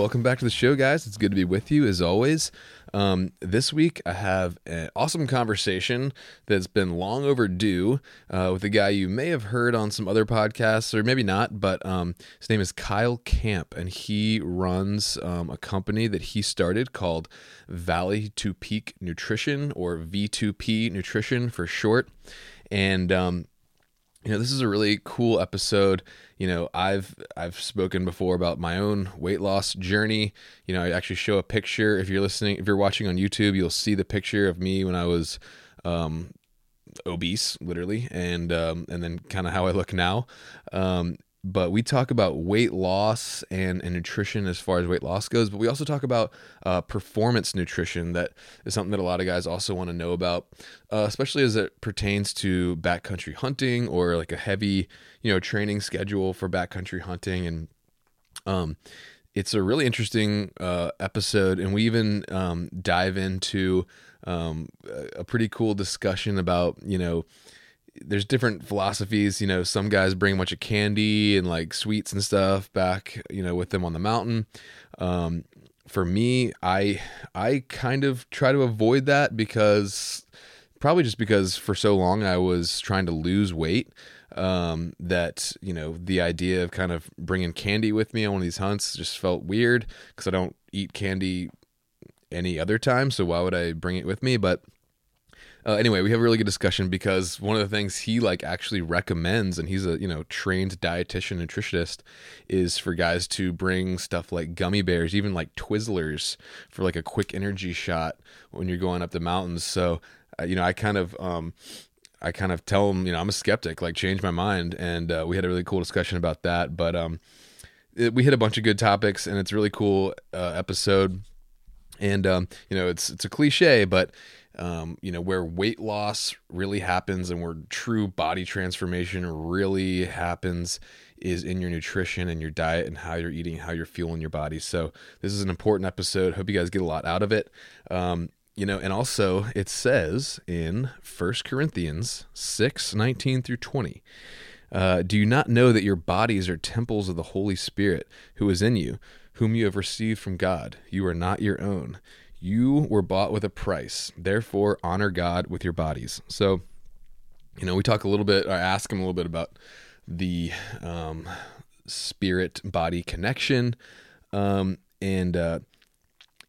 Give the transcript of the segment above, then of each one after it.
Welcome back to the show, guys. It's good to be with you as always. Um, this week, I have an awesome conversation that's been long overdue uh, with a guy you may have heard on some other podcasts, or maybe not, but um, his name is Kyle Kamp, and he runs um, a company that he started called Valley to Peak Nutrition, or V2P Nutrition for short. And um, you know this is a really cool episode. You know i've i've spoken before about my own weight loss journey. You know i actually show a picture. If you're listening if you're watching on youtube you'll see the picture of me when i was um obese literally and um and then kind of how i look now. Um but we talk about weight loss and, and nutrition as far as weight loss goes but we also talk about uh, performance nutrition that is something that a lot of guys also want to know about uh, especially as it pertains to backcountry hunting or like a heavy you know training schedule for backcountry hunting. And um it's a really interesting uh, episode. And we even um, dive into um, a pretty cool discussion about you know there's different philosophies. You know, some guys bring a bunch of candy and like sweets and stuff back, you know, with them on the mountain. Um, for me, I I kind of try to avoid that because probably just because for so long I was trying to lose weight. Um, that you know the idea of kind of bringing candy with me on one of these hunts just felt weird because I don't eat candy any other time. So why would I bring it with me? But uh, anyway, we have a really good discussion because one of the things he like actually recommends, and he's a you know trained dietitian nutritionist, is for guys to bring stuff like gummy bears, even like Twizzlers, for like a quick energy shot when you're going up the mountains. So, uh, you know, I kind of um, I kind of tell him, you know, I'm a skeptic, like change my mind, and uh, we had a really cool discussion about that. But um, it, we hit a bunch of good topics, and it's really cool uh, episode. And um, you know, it's it's a cliche, but um, you know, where weight loss really happens and where true body transformation really happens is in your nutrition and your diet and how you're eating, how you're fueling your body. So this is an important episode. Hope you guys get a lot out of it. Um, you know, and also it says in First Corinthians 6, 19 through 20. Uh, do you not know that your bodies are temples of the Holy Spirit who is in you, whom you have received from God? You are not your own. You were bought with a price. Therefore, honor God with your bodies. So, you know, we talk a little bit, I ask him a little bit about the um, spirit body connection. Um, and, uh,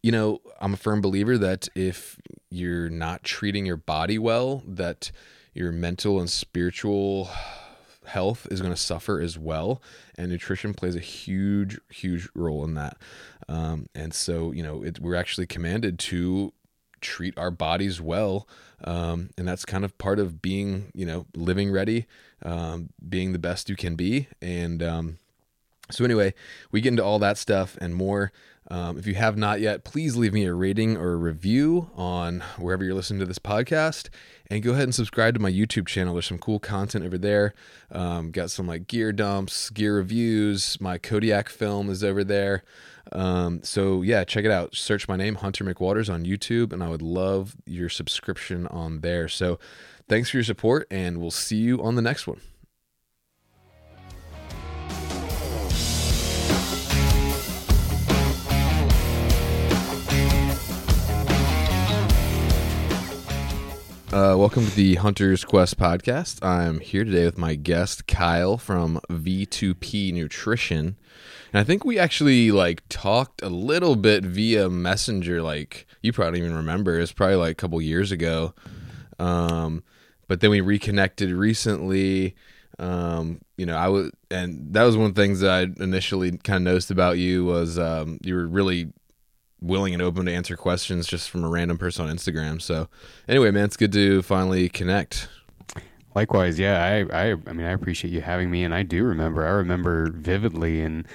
you know, I'm a firm believer that if you're not treating your body well, that your mental and spiritual health is going to suffer as well. And nutrition plays a huge, huge role in that. Um, and so, you know, it, we're actually commanded to treat our bodies well. Um, and that's kind of part of being, you know, living ready, um, being the best you can be. And um, so, anyway, we get into all that stuff and more. Um, if you have not yet, please leave me a rating or a review on wherever you're listening to this podcast. And go ahead and subscribe to my YouTube channel. There's some cool content over there. Um, got some like gear dumps, gear reviews. My Kodiak film is over there. Um, so yeah, check it out. Search my name, Hunter McWaters, on YouTube, and I would love your subscription on there. So thanks for your support, and we'll see you on the next one. Uh, welcome to the Hunter's Quest podcast. I'm here today with my guest Kyle from V2P Nutrition, and I think we actually like talked a little bit via Messenger. Like you probably even remember, it's probably like a couple years ago. Um, but then we reconnected recently. Um, you know, I was, and that was one of the things that I initially kind of noticed about you was um, you were really willing and open to answer questions just from a random person on Instagram. So anyway, man, it's good to finally connect. Likewise, yeah. I, I, I mean, I appreciate you having me, and I do remember. I remember vividly, and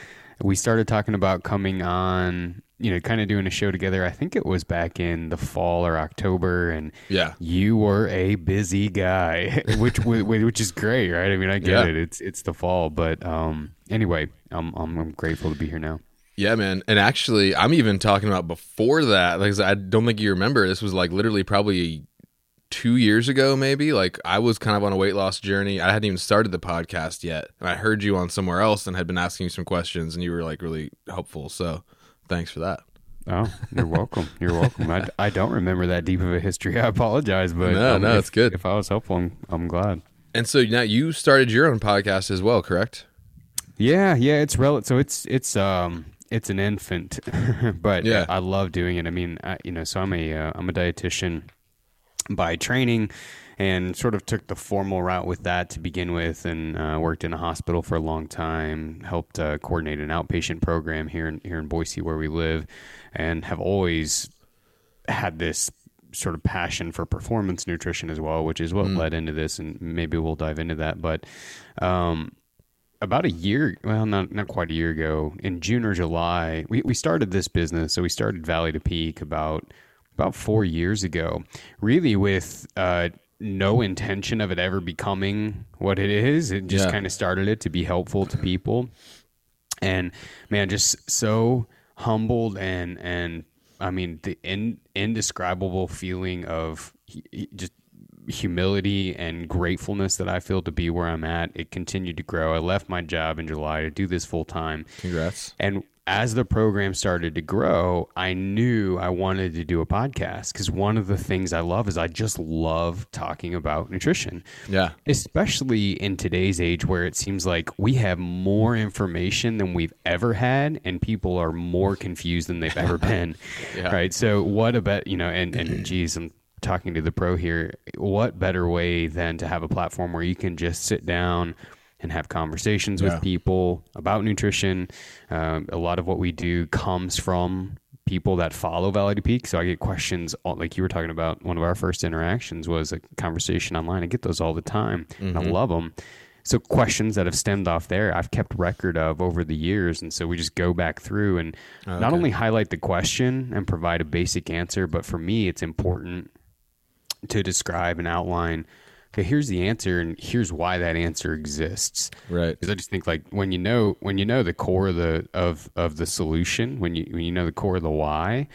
we started talking about coming on. You know, kind of doing a show together. I think it was back in the fall or October, and yeah, you were a busy guy, which which is great, right? I mean, I get yeah. it. It's it's the fall, but um, anyway, I'm, I'm I'm grateful to be here now. Yeah, man. And actually, I'm even talking about before that. Like, I don't think you remember. This was like literally probably two years ago, maybe. Like, I was kind of on a weight loss journey. I hadn't even started the podcast yet. And I heard you on somewhere else and had been asking you some questions, and you were like really helpful. So thanks for that. Oh, you're welcome. You're welcome. I, I don't remember that deep of a history. I apologize, but No, um, no, if- it's good. If I was helpful, I'm, I'm glad. And so now you started your own podcast as well, correct? Yeah, yeah, it's rel- so it's it's um it's an infant, but Yeah. I love doing it. I mean, I, you know, so I'm a uh, I'm a dietitian by training, and sort of took the formal route with that to begin with, and uh, worked in a hospital for a long time. Helped uh, coordinate an outpatient program here in here in Boise where we live, and have always had this sort of passion for performance nutrition as well, which is what led into this, and maybe we'll dive into that. But um, about a year, well, not not quite a year ago, in June or July, we, we started this business. So we started Valley to Peak about about four years ago, really with uh, no intention of it ever becoming what it is. It just Yeah. kind of started it to be helpful to people and man just so humbled and and i mean the in, indescribable feeling of just humility and gratefulness that i feel to be where i'm at it continued to grow i left my job in july to do this full time Congrats. and as the program started to grow, I knew I wanted to do a podcast because one of the things I love is I just love talking about nutrition Yeah. especially in today's age where it seems like we have more information than we've ever had and people are more confused than they've ever been Yeah. right so what about you know and and geez i'm talking to the pro here what better way than to have a platform where you can just sit down and have conversations Yeah. with people about nutrition um, a lot of what we do comes from people that follow Valley to Peak. So I get questions all, like you were talking about. One of our first interactions was a conversation online. I get those all the time. And I love them. So questions that have stemmed off there, I've kept record of over the years, and so we just go back through and not only highlight the question and provide a basic answer, but for me, it's important to describe and outline. Okay, here's the answer, and here's why that answer exists Right. because I just think like when you know when you know the core of the of of the solution, when you when you know the core of the why,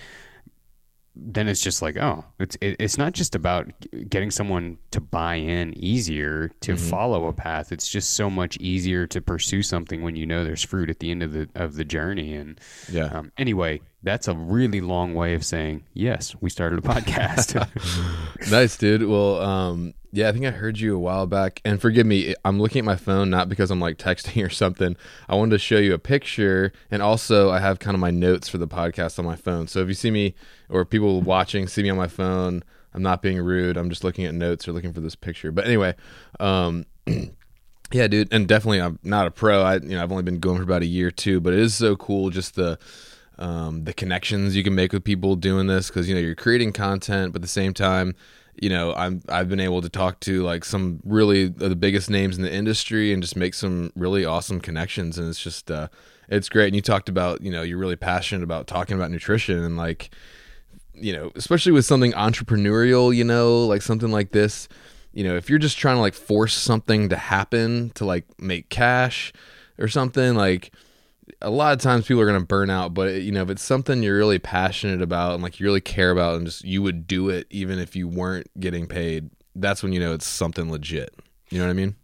then it's just like oh, it's it, it's not just about getting someone to buy in easier to follow a path. It's just so much easier to pursue something when you know there's fruit at the end of the of the journey. And Yeah. um, anyway, that's a really long way of saying yes. We started a podcast. nice, dude. Well, um, yeah, I think I heard you a while back. And forgive me, I'm looking at my phone not because I'm like texting or something. I wanted to show you a picture, and also I have kind of my notes for the podcast on my phone. So if you see me or people watching see me on my phone, I'm not being rude. I'm just looking at notes or looking for this picture. But anyway, um, yeah, dude, and definitely I'm not a pro. I you know I've only been going for about a year too, but it is so cool just the um, the connections you can make with people doing this because you know you're creating content, but at the same time, you know I'm I've been able to talk to like some really the biggest names in the industry and just make some really awesome connections, and it's just uh, it's great. And you talked about you know you're really passionate about talking about nutrition and like you know, especially with something entrepreneurial, you know, like something like this, you know, if you're just trying to like force something to happen to like make cash or something, like a lot of times people are going to burn out. But, you know, if it's something you're really passionate about and like you really care about and just you would do it even if you weren't getting paid, that's when you know it's something legit. You know what I mean?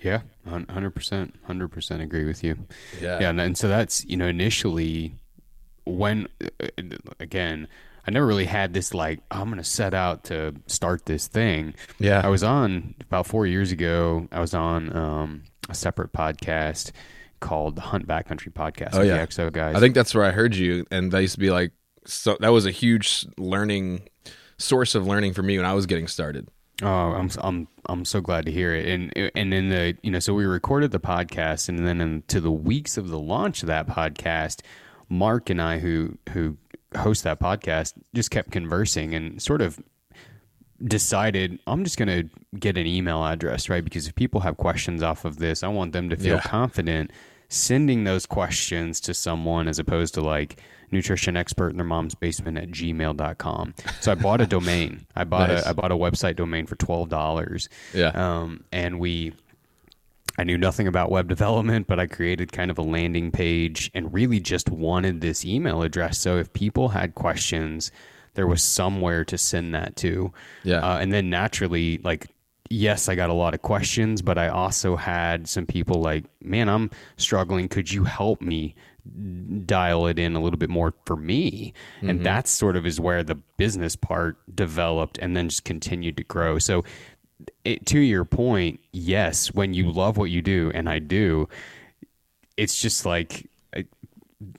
Yeah, hundred percent, hundred percent agree with you. Yeah. yeah, and, and so that's you know initially when uh, again I never really had this like I'm gonna set out to start this thing. Yeah. I was on about four years ago. I was on um, a separate podcast called the Hunt Backcountry Podcast. Oh, yeah. XO guys. I think that's where I heard you, and that used to be like so. That was a huge learning source of learning for me when I was getting started. Oh, I'm I'm I'm so glad to hear it. And and in the you know, so we recorded the podcast, and then into the weeks of the launch of that podcast, Mark and I, who who host that podcast, just kept conversing and sort of decided I'm just going to get an email address, right? Because if people have questions off of this, I want them to feel Yeah. confident sending those questions to someone as opposed to like nutrition expert in their mom's basement at gmail.com. So I bought a domain. I bought Nice. a I bought a website domain for twelve dollars. Yeah. Um and we I knew nothing about web development, but I created kind of a landing page and really just wanted this email address. So if people had questions, there was somewhere to send that to. Yeah. Uh, and then naturally, like, yes, I got a lot of questions, but I also had some people like, man, I'm struggling. Could you help me dial it in a little bit more for me. And Mm-hmm. that's sort of is where the business part developed and then just continued to grow. So, it, to your point, yes, when you love what you do, and I do, it's just like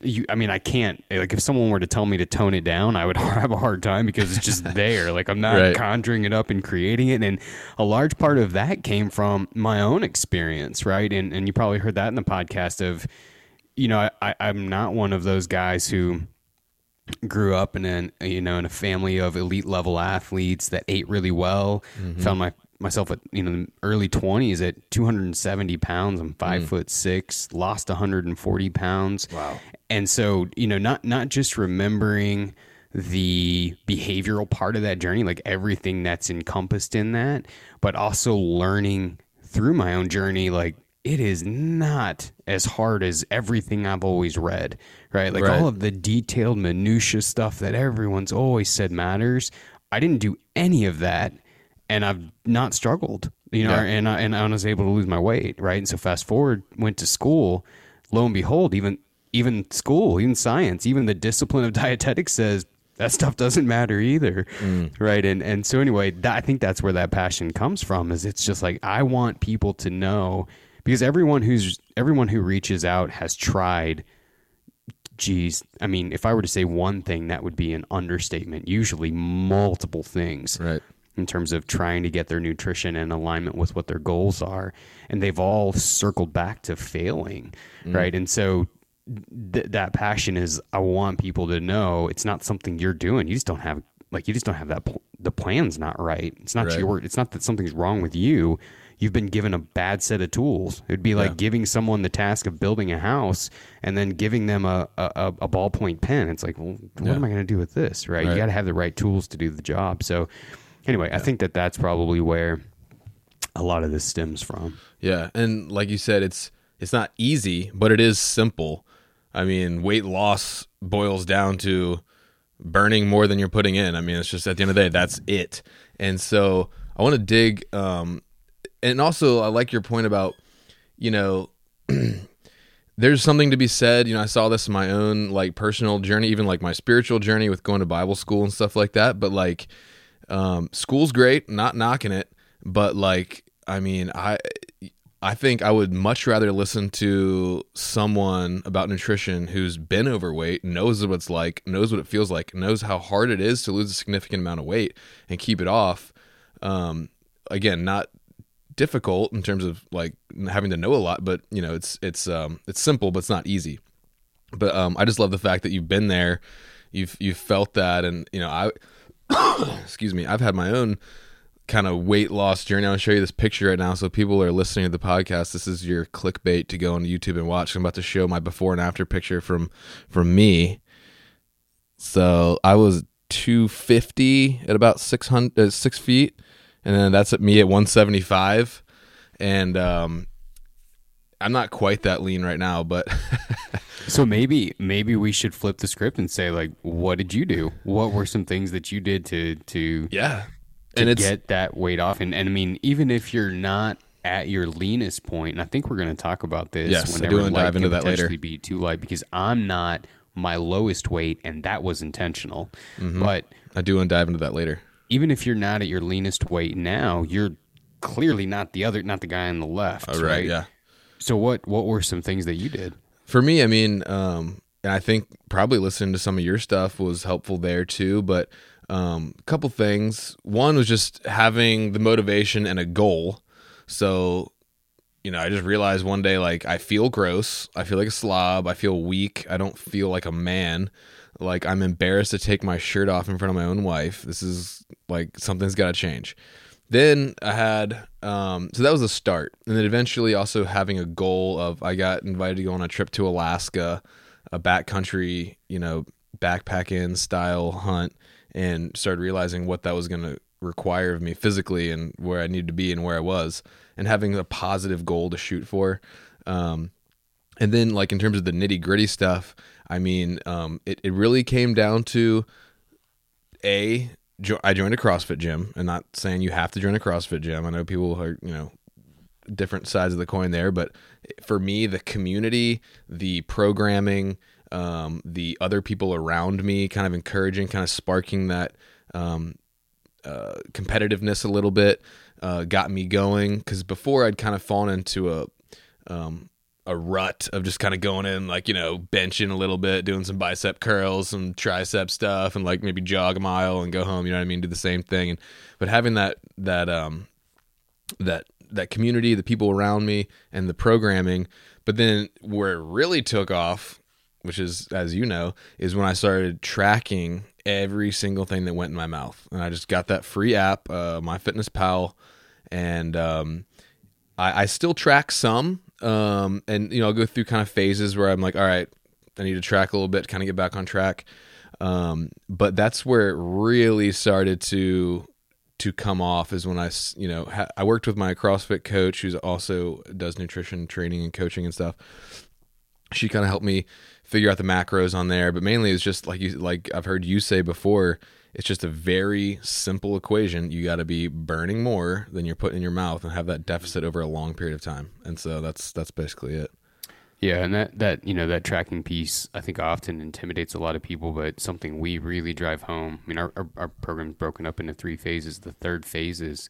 you i mean i can't like if someone were to tell me to tone it down i would have a hard time because it's just there. Like i'm not Right. conjuring it up and creating it. And a large part of that came from my own experience right? And and you probably heard that in the podcast of you know i i'm not one of those guys who grew up in an you know in a family of elite level athletes that ate really well mm-hmm. found my myself at you know the early 20s at 270 pounds i'm five mm. foot six lost 140 pounds Wow. and so you know not not just remembering the behavioral part of that journey like everything that's encompassed in that but also learning through my own journey like it is not as hard as everything I've always read, right? Like Right. all of the detailed minutia stuff that everyone's always said matters. I didn't do any of that, and I've not struggled, you know, Yeah. and I, and I was able to lose my weight, right? And so fast forward, went to school. Lo and behold, even even school, even science, even the discipline of dietetics says that stuff doesn't matter either, mm. right? And and so anyway, that, I think that's where that passion comes from. Is it's just like I want people to know because everyone who's everyone who reaches out has tried geez i mean if i were to say one thing that would be an understatement usually multiple things Right. In terms of trying to get their nutrition in alignment with what their goals are and they've all circled back to failing mm. right? And so th- that passion is i want people to know it's not something you're doing. You just don't have like you just don't have that pl- the plan's not right. It's not Right. your it's not that something's wrong with you. You've been given a bad set of tools. It'd be like Yeah. giving someone the task of building a house and then giving them a, a, a a ballpoint pen. It's like well what Yeah. am i going to do with this right, Right. you got to have the right tools to do the job. So anyway i think that that's probably where a lot of this stems from Yeah, and like you said, it's it's not easy, but it is simple. I mean, weight loss boils down to burning more than you're putting in. I mean, it's just at the end of the day, that's it. And so I want to dig, um, and also I like your point about, you know, there's something to be said. You know, I saw this in my own like personal journey, even like my spiritual journey with going to Bible school and stuff like that. But like, um, school's great, not knocking it, but like, I mean, I, I think I would much rather listen to someone about nutrition who's been overweight, knows what it's like, knows what it feels like, knows how hard it is to lose a significant amount of weight and keep it off. Um, again, not difficult in terms of like having to know a lot, but you know, it's it's um, it's simple, but it's not easy. But um, I just love the fact that you've been there, you've you've felt that, and you know, I excuse me, I've had my own kind of weight loss journey. I'll show you this picture right now, so people are listening to the podcast. This is your clickbait to go on YouTube and watch. I'm about to show my before and after picture from from me. So I was 250 at about 600 uh, six feet, and then that's at me at 175, and um, I'm not quite that lean right now, but So maybe maybe we should flip the script and say like, what did you do? What were some things that you did to to, yeah, to and get that weight off? And and I mean, even if you're not at your leanest point, and I think we're going to talk about this Yes, I do whenever wanna dive into that later. be too light because I'm not my lowest weight, and that was intentional. Mm-hmm. But I do want to dive into that later. even if you're not at your leanest weight now, you're clearly not the other, not the guy on the left, All right? right, yeah. So what what were some things that you did? For me, I mean, um, I think probably listening to some of your stuff was helpful there too. But um, a couple things. One was just having the motivation and a goal. So, you know, I just realized one day, like, I feel gross. I feel like a slob. I feel weak. I don't feel like a man. Like, I'm embarrassed to take my shirt off in front of my own wife. This is like something's got to change. Then I had, um, so that was a start. And then eventually also having a goal of, I got invited to go on a trip to Alaska, a backcountry, you know, backpacking style hunt, and started realizing what that was going to require of me physically and where I needed to be and where I was, and having a positive goal to shoot for. Um, and then, like, in terms of the nitty gritty stuff, I mean, um, it, it really came down to a jo- I joined a CrossFit gym, and not saying you have to join a CrossFit gym. I know people are, you know, different sides of the coin there. But for me, the community, the programming, um, the other people around me, kind of encouraging, kind of sparking that um, uh, competitiveness a little bit, uh, got me going. Because before I'd kind of fallen into a um, a rut of just kind of going in like you know benching a little bit doing some bicep curls some tricep stuff and like maybe jog a mile and go home you know what i mean do the same thing. And but having that that um that that community the people around me and the programming but then where it really took off which is as you know is when i started tracking every single thing that went in my mouth. And i just got that free app uh, MyFitnessPal and um I, I still track some um, and you know, I'll go through kind of phases where I'm like, all right, I need to track a little bit, kind of get back on track. Um, but that's where it really started to to come off is when I, you know, ha- I worked with my CrossFit coach who's also does nutrition training and coaching and stuff. She kind of helped me figure out the macros on there, but mainly it's just like you like I've heard you say before, it's just a very simple equation. You got to be burning more than you're putting in your mouth and have that deficit over a long period of time. And so that's that's basically it. Yeah, and that that you know that tracking piece I think often intimidates a lot of people, but something we really drive home. I mean, our our, our program's broken up into three phases. The third phase is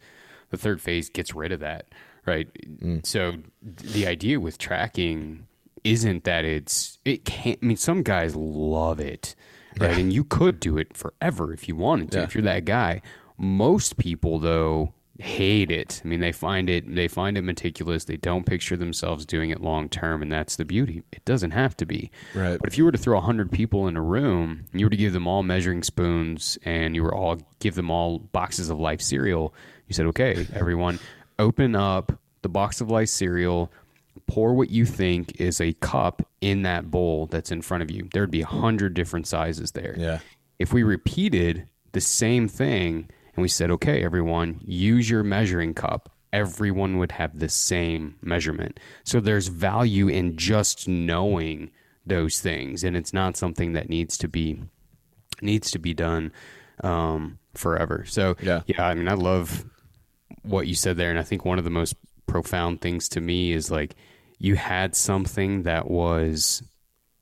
the third phase gets rid of that, right? Mm. So the idea with tracking isn't that it's it can't. I mean, some guys love it right? Yeah. And you could do it forever if you wanted to, yeah. if you're that guy. Most people, though, hate it. I mean, they find it they find it meticulous. They don't picture themselves doing it long term, and that's the beauty. It doesn't have to be. Right. But if you were to throw hundred people in a room, and you were to give them all measuring spoons, and you were all give them all boxes of life cereal, you said, "Okay, everyone, open up the box of life cereal." Pour what you think is a cup in that bowl that's in front of you. There'd be a hundred different sizes there. Yeah. If we repeated the same thing and we said, okay, everyone, use your measuring cup, everyone would have the same measurement. So there's value in just knowing those things, and it's not something that needs to be needs to be done um, forever. So yeah, yeah. I mean, I love what you said there, and I think one of the most profound things to me is like you had something that was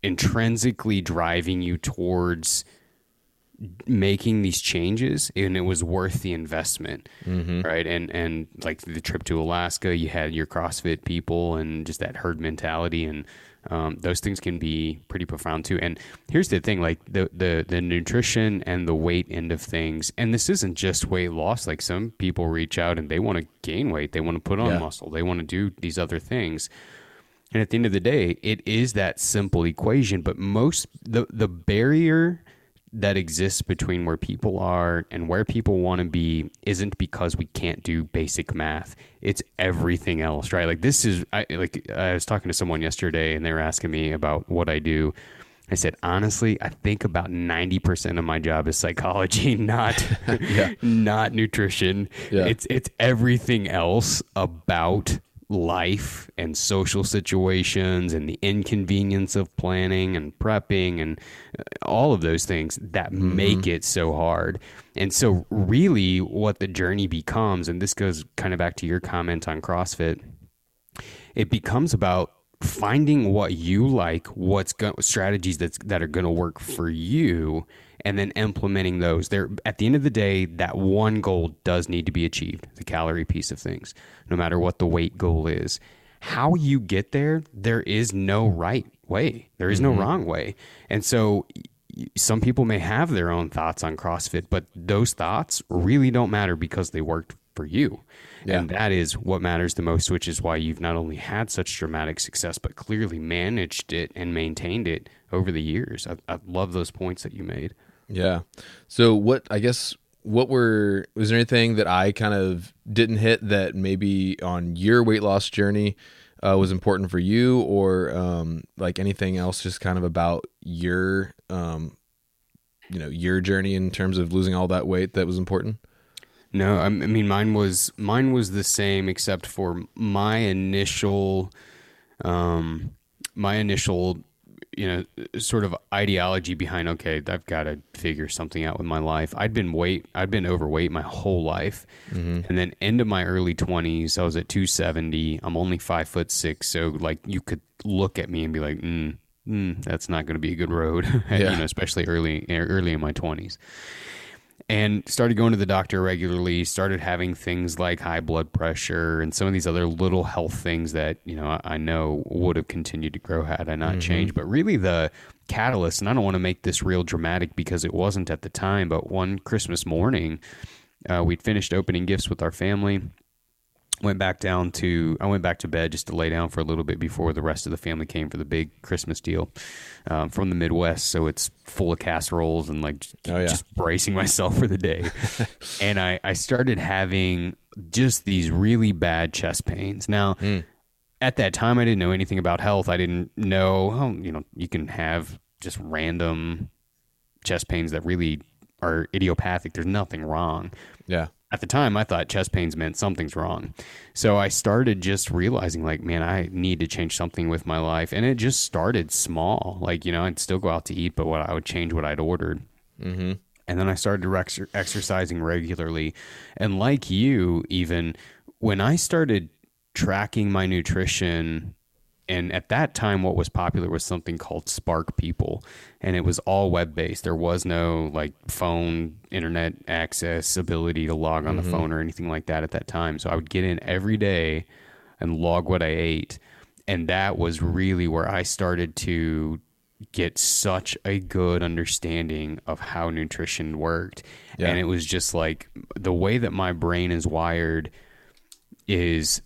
intrinsically driving you towards making these changes and it was worth the investment mm-hmm. right and and like the trip to alaska you had your crossfit people and just that herd mentality and um, those things can be pretty profound too. And here's the thing: like the the the nutrition and the weight end of things, and this isn't just weight loss. Like some people reach out and they want to gain weight, they want to put on yeah. muscle, they want to do these other things. And at the end of the day, it is that simple equation. But most the the barrier that exists between where people are and where people want to be isn't because we can't do basic math. It's everything else, right? Like this is I like I was talking to someone yesterday and they were asking me about what I do. I said, honestly, I think about 90% of my job is psychology, not not nutrition. Yeah. It's it's everything else about life and social situations and the inconvenience of planning and prepping and uh, all of those things that mm-hmm. make it so hard. And so, really, what the journey becomes, and this goes kind of back to your comment on CrossFit, it becomes about finding what you like, what's go- strategies that's, that are going to work for you, and then implementing those. There, at the end of the day, that one goal does need to be achieved, the calorie piece of things, no matter what the weight goal is. How you get there, there is no right way. There is no mm-hmm. wrong way. And so some people may have their own thoughts on CrossFit, but those thoughts really don't matter because they worked for you. Yeah. And that is what matters the most, which is why you've not only had such dramatic success, but clearly managed it and maintained it over the years. I, I love those points that you made. Yeah. So what I guess what were was there anything that I kind of didn't hit that maybe on your weight loss journey uh, was important for you, or um, like anything else, just kind of about your um, you know your journey in terms of losing all that weight that was important? No, I mean mine was mine was the same except for my initial um, my initial you know, sort of ideology behind. Okay, I've got to figure something out with my life. I'd been weight, I'd been overweight my whole life, and then into my early twenties, I was at two seventy. I'm only five foot six, so like you could look at me and be like, mm, mm, that's not going to be a good road. Yeah. you know, especially early early in my twenties and started going to the doctor regularly started having things like high blood pressure and some of these other little health things that you know i, I know would have continued to grow had i not changed. But really the catalyst and i don't want to make this real dramatic because it wasn't at the time but one christmas morning uh, we'd finished opening gifts with our family went back down to I went back to bed just to lay down for a little bit before the rest of the family came for the big Christmas deal um, from the Midwest. So it's full of casseroles and like just, Oh, yeah. just bracing myself for the day. and I, I started having just these really bad chest pains. Now, at that time, I didn't know anything about health. I didn't know, oh, you know, you can have just random chest pains that really are idiopathic. There's nothing wrong Yeah. At the time I thought chest pains meant something's wrong. So I started just realizing like, man, I need to change something with my life. And it just started small. Like, you know, I'd still go out to eat, but what I would change what I'd ordered. Mm-hmm. And then I started rex- exercising regularly. And like you, even when I started tracking my nutrition and at that time what was popular was something called SparkPeople. And it was all web based there was no like phone internet access ability to log on the mm-hmm. phone or anything like that at that time. So i would get in every day and log what i ate. And that was really where i started to get such a good understanding of how nutrition worked. Yeah. and it was just like the way that my brain is wired is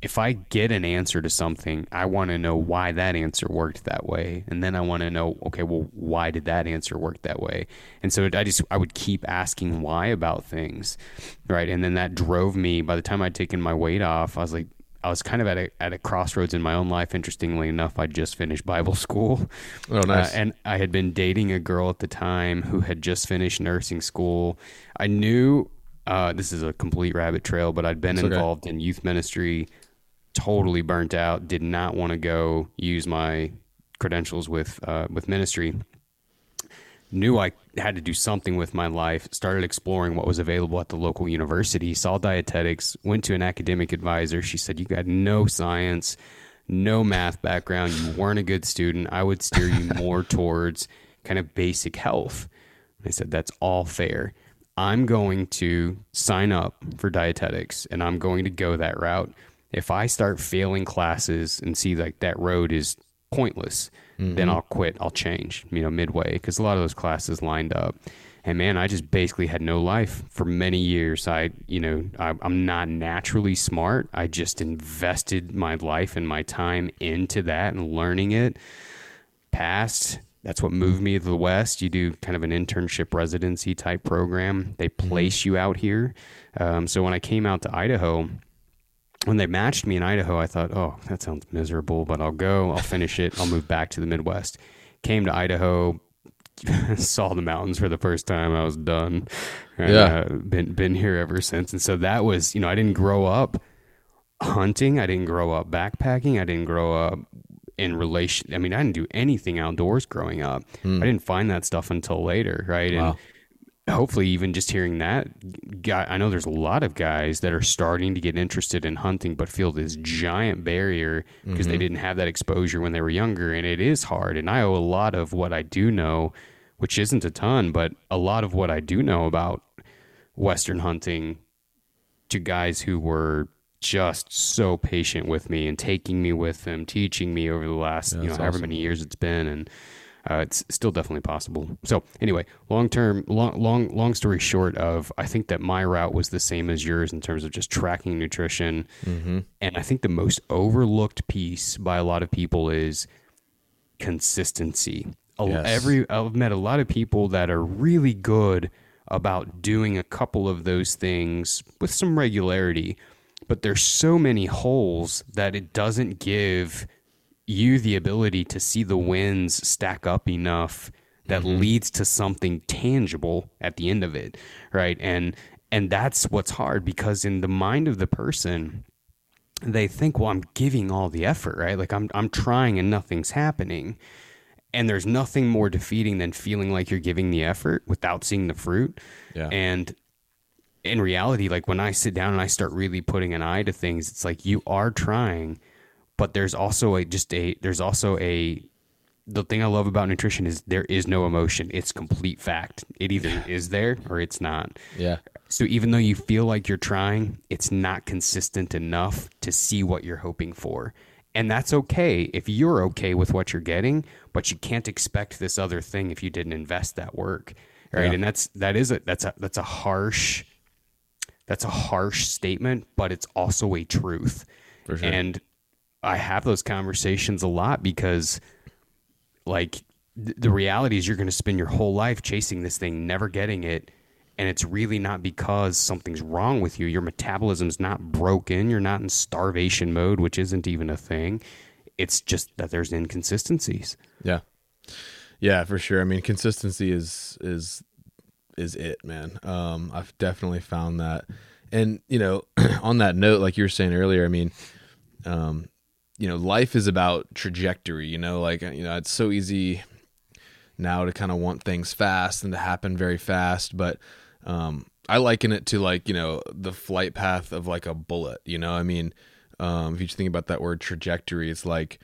if I get an answer to something, I want to know why that answer worked that way, and then I want to know, okay, well, why did that answer work that way? And so I just I would keep asking why about things, right? And then that drove me. By the time I'd taken my weight off, I was like, I was kind of at a at a crossroads in my own life. Interestingly enough, I just finished Bible school, Oh, nice. uh, and I had been dating a girl at the time who had just finished nursing school. I knew uh, this is a complete rabbit trail, but I'd been okay. involved in youth ministry, totally burnt out, did not want to go use my credentials with uh, with ministry. Knew I had to do something with my life. Started exploring what was available at the local university. Saw dietetics. Went to an academic advisor. She said, "You got no science, no math background. You weren't a good student. I would steer you more towards kind of basic health." I said, "That's all fair. I'm going to sign up for dietetics, and I'm going to go that route. If I start failing classes and see like that road is pointless, then I'll quit. I'll change, you know, midway because a lot of those classes lined up. And man, I just basically had no life for many years. I, you know, I, I'm not naturally smart. I just invested my life and my time into that and learning it. Passed. That's what moved me to the West. You do kind of an internship residency type program. They place you out here. Um, so when I came out to Idaho, when they matched me in Idaho, I thought, oh, that sounds miserable, but I'll go, I'll finish it, I'll move back to the Midwest. Came to Idaho, saw the mountains for the first time. I was done. And, Yeah. uh, been been here ever since. And so that was, you know, I didn't grow up hunting. I didn't grow up backpacking. I didn't grow up in relation. I mean, I didn't do anything outdoors growing up. I didn't find that stuff until later, right? Wow. And hopefully, even just hearing that, guy, I know there's a lot of guys that are starting to get interested in hunting, but feel this giant barrier because they mm-hmm. didn't have that exposure when they were younger, and it is hard. And I owe a lot of what I do know, which isn't a ton, but a lot of what I do know about Western hunting to guys who were just so patient with me and taking me with them, teaching me over the last you know however awesome. many years it's been, and uh, it's still definitely possible. So anyway, long term, long long long story short of I think that my route was the same as yours in terms of just tracking nutrition, Mm-hmm. and I think the most overlooked piece by a lot of people is consistency. Yes. Every I've met a lot of people that are really good about doing a couple of those things with some regularity, but there's so many holes that it doesn't give you the ability to see the wins stack up enough that mm-hmm. leads to something tangible at the end of it, right? And and that's what's hard because in the mind of the person, they think, well, I'm giving all the effort, right? Like I'm I'm trying and nothing's happening. And there's nothing more defeating than feeling like you're giving the effort without seeing the fruit. Yeah. And in reality, like when I sit down and I start really putting an eye to things, it's like you are trying, but there's also a just a there's also a the thing I love about nutrition is there is no emotion. It's complete fact. It either is there or it's not. Yeah. So even though you feel like you're trying, it's not consistent enough to see what you're hoping for. And that's okay if you're okay with what you're getting, but you can't expect this other thing if you didn't invest that work. Right? Yeah. And that's that is a that's a that's a harsh that's a harsh statement, but it's also a truth. For sure. And I have those conversations a lot because like the reality is you're going to spend your whole life chasing this thing, never getting it. And it's really not because something's wrong with you. Your metabolism's not broken. You're not in starvation mode, which isn't even a thing. It's just that there's inconsistencies. Yeah. Yeah, for sure. I mean, consistency is is is it, man. Um, I've definitely found that. And, you know, on that note, like you were saying earlier, I mean, um, you know, life is about trajectory, you know, like, you know, it's so easy now to kind of want things fast and to happen very fast, but um I liken it to like, you know, the flight path of like a bullet, you know? I mean, um if you think about that word trajectory, it's like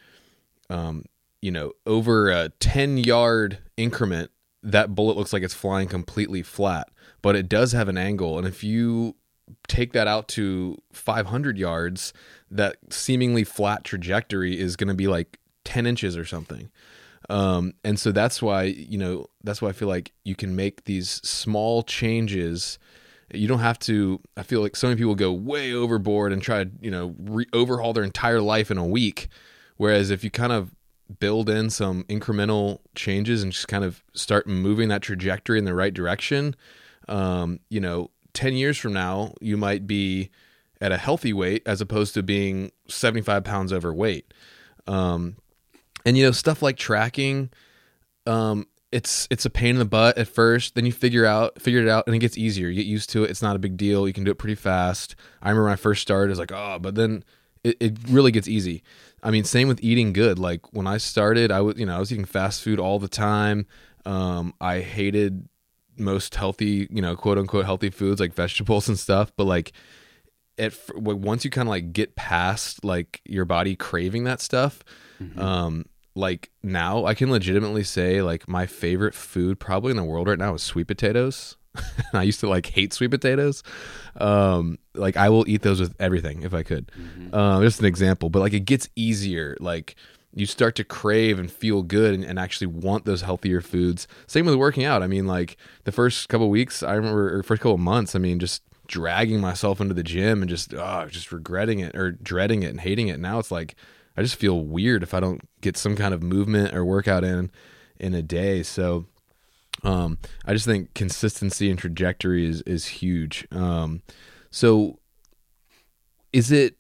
um you know, over a 10 yard increment, that bullet looks like it's flying completely flat, but it does have an angle. And if you take that out to 500 yards, that seemingly flat trajectory is going to be like 10 inches or something. Um, and so that's why, you know, that's why I feel like you can make these small changes. You don't have to, I feel like so many people go way overboard and try to, you know, re- overhaul their entire life in a week. Whereas if you kind of build in some incremental changes and just kind of start moving that trajectory in the right direction, um, you know, 10 years from now, you might be at a healthy weight as opposed to being 75 pounds overweight. Um, and you know, stuff like tracking, um, it's it's a pain in the butt at first. Then you figure out figure it out, and it gets easier. You get used to it. It's not a big deal. You can do it pretty fast. I remember when I first started, it was like, oh, but then it, it really gets easy. I mean, same with eating good. Like when I started, I was you know I was eating fast food all the time. Um, I hated most healthy, you know, quote unquote healthy foods like vegetables and stuff. But like at once you kind of like get past like your body craving that stuff, um, like now I can legitimately say like my favorite food probably in the world right now is sweet potatoes. I used to like hate sweet potatoes. Um, like I will eat those with everything if I could. Um, just an example, but like it gets easier. Like you start to crave and feel good and, and actually want those healthier foods. Same with working out. I mean, like the first couple weeks, I remember, or first couple months, I mean, just dragging myself into the gym and just, oh, just regretting it or dreading it and hating it. Now it's like, I just feel weird if I don't get some kind of movement or workout in in a day. So, um, I just think consistency and trajectory is is huge. Um, so, is it?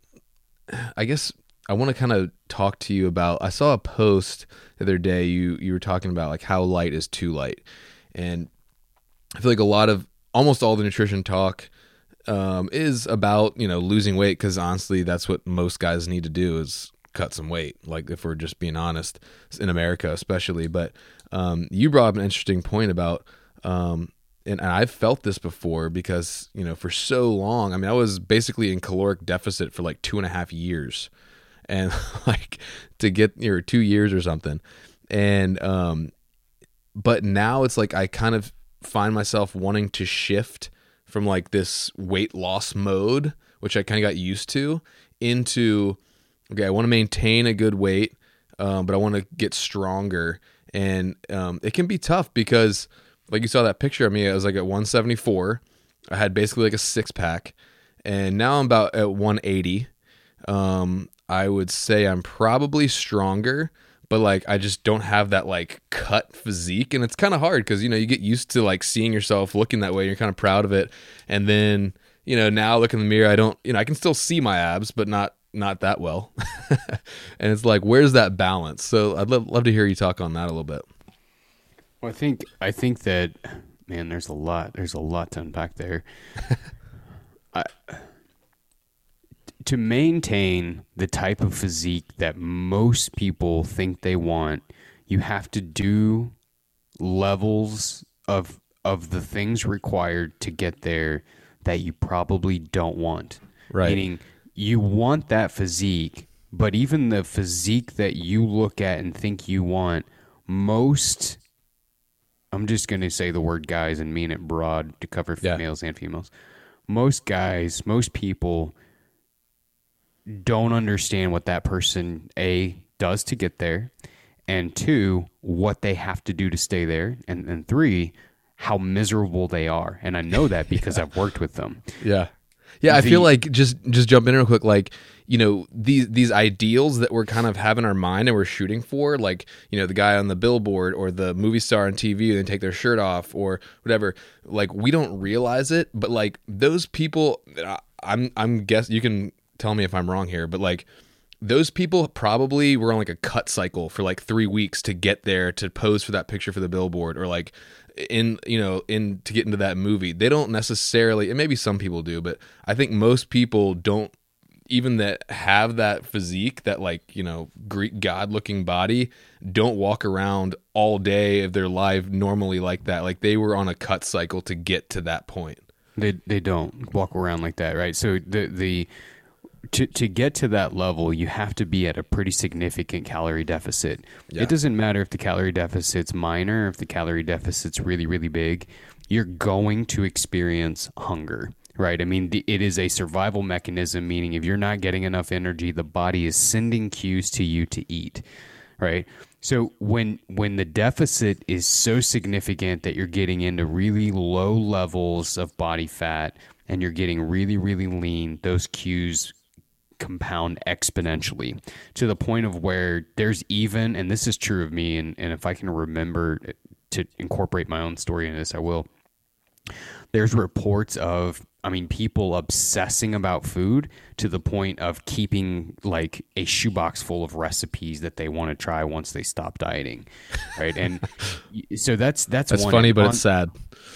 I guess I want to kind of talk to you about. I saw a post the other day. You you were talking about like how light is too light, and I feel like a lot of almost all the nutrition talk um, is about you know losing weight because honestly, that's what most guys need to do is cut some weight. Like if we're just being honest, in America especially. But um, you brought up an interesting point about. Um, and, and I've felt this before because you know for so long. I mean, I was basically in caloric deficit for like two and a half years, and like to get or two years or something, and um, but now it's like I kind of find myself wanting to shift from like this weight loss mode, which I kind of got used to, into okay, I want to maintain a good weight, um, but I want to get stronger, and um, it can be tough because like you saw that picture of me, I was like at 174. I had basically like a six pack, and now I'm about at 180. Um, I would say I'm probably stronger, but like I just don't have that like cut physique, and it's kind of hard because you know you get used to like seeing yourself looking that way, and you're kind of proud of it, and then you know now I look in the mirror, I don't, you know, I can still see my abs, but not not that well, and it's like where's that balance? So I'd love love to hear you talk on that a little bit. Well, I think I think that man, there's a lot. There's a lot to unpack there. I, to maintain the type of physique that most people think they want, you have to do levels of of the things required to get there that you probably don't want. Right. Meaning you want that physique, but even the physique that you look at and think you want, most I'm just going to say the word guys and mean it broad to cover Yeah. females and females. Most guys, most people don't understand what that person A does to get there, and two, what they have to do to stay there, and, and three, how miserable they are. And I know that because I've worked with them. Yeah. Yeah, I The- feel like just just jump in real quick like you know these these ideals that we're kind of have in our mind and we're shooting for like you know the guy on the billboard or the movie star on TV and they take their shirt off or whatever like we don't realize it but like those people I'm I'm guess you can tell me if I'm wrong here but like those people probably were on like a cut cycle for like three weeks to get there to pose for that picture for the billboard or like in you know in to get into that movie. They don't necessarily and maybe some people do but i think most people don't even that have that physique that like you know greek god looking body don't walk around all day of their life normally like that. Like they were on a cut cycle to get to that point. They they don't walk around like that, right? So the the to to get to that level, you have to be at a pretty significant calorie deficit. Yeah. It doesn't matter if the calorie deficit's minor, if the calorie deficit's really really big. You're going to experience hunger, right? I mean, the, it is a survival mechanism. Meaning, if you're not getting enough energy, the body is sending cues to you to eat, right? So when when the deficit is so significant that you're getting into really low levels of body fat and you're getting really really lean, those cues compound exponentially to the point of where there's even and this is true of me and, and if I can remember to incorporate my own story in this I will. There's reports of i mean people obsessing about food to the point of keeping like a shoebox full of recipes that they want to try once they stop dieting right? And so that's that's, that's one funny but on, it's sad.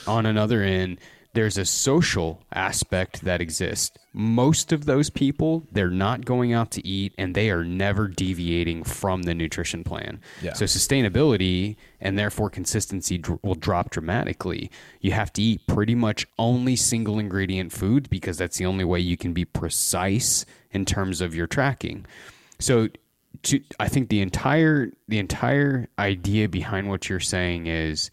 on another end there's a social aspect that exists. Most of those people they're not going out to eat and they are never deviating from the nutrition plan. Yeah. so sustainability and therefore consistency dr- will drop dramatically. You have to eat pretty much only single ingredient foods because that's the only way you can be precise in terms of your tracking. So to, i think the entire the entire idea behind what you're saying is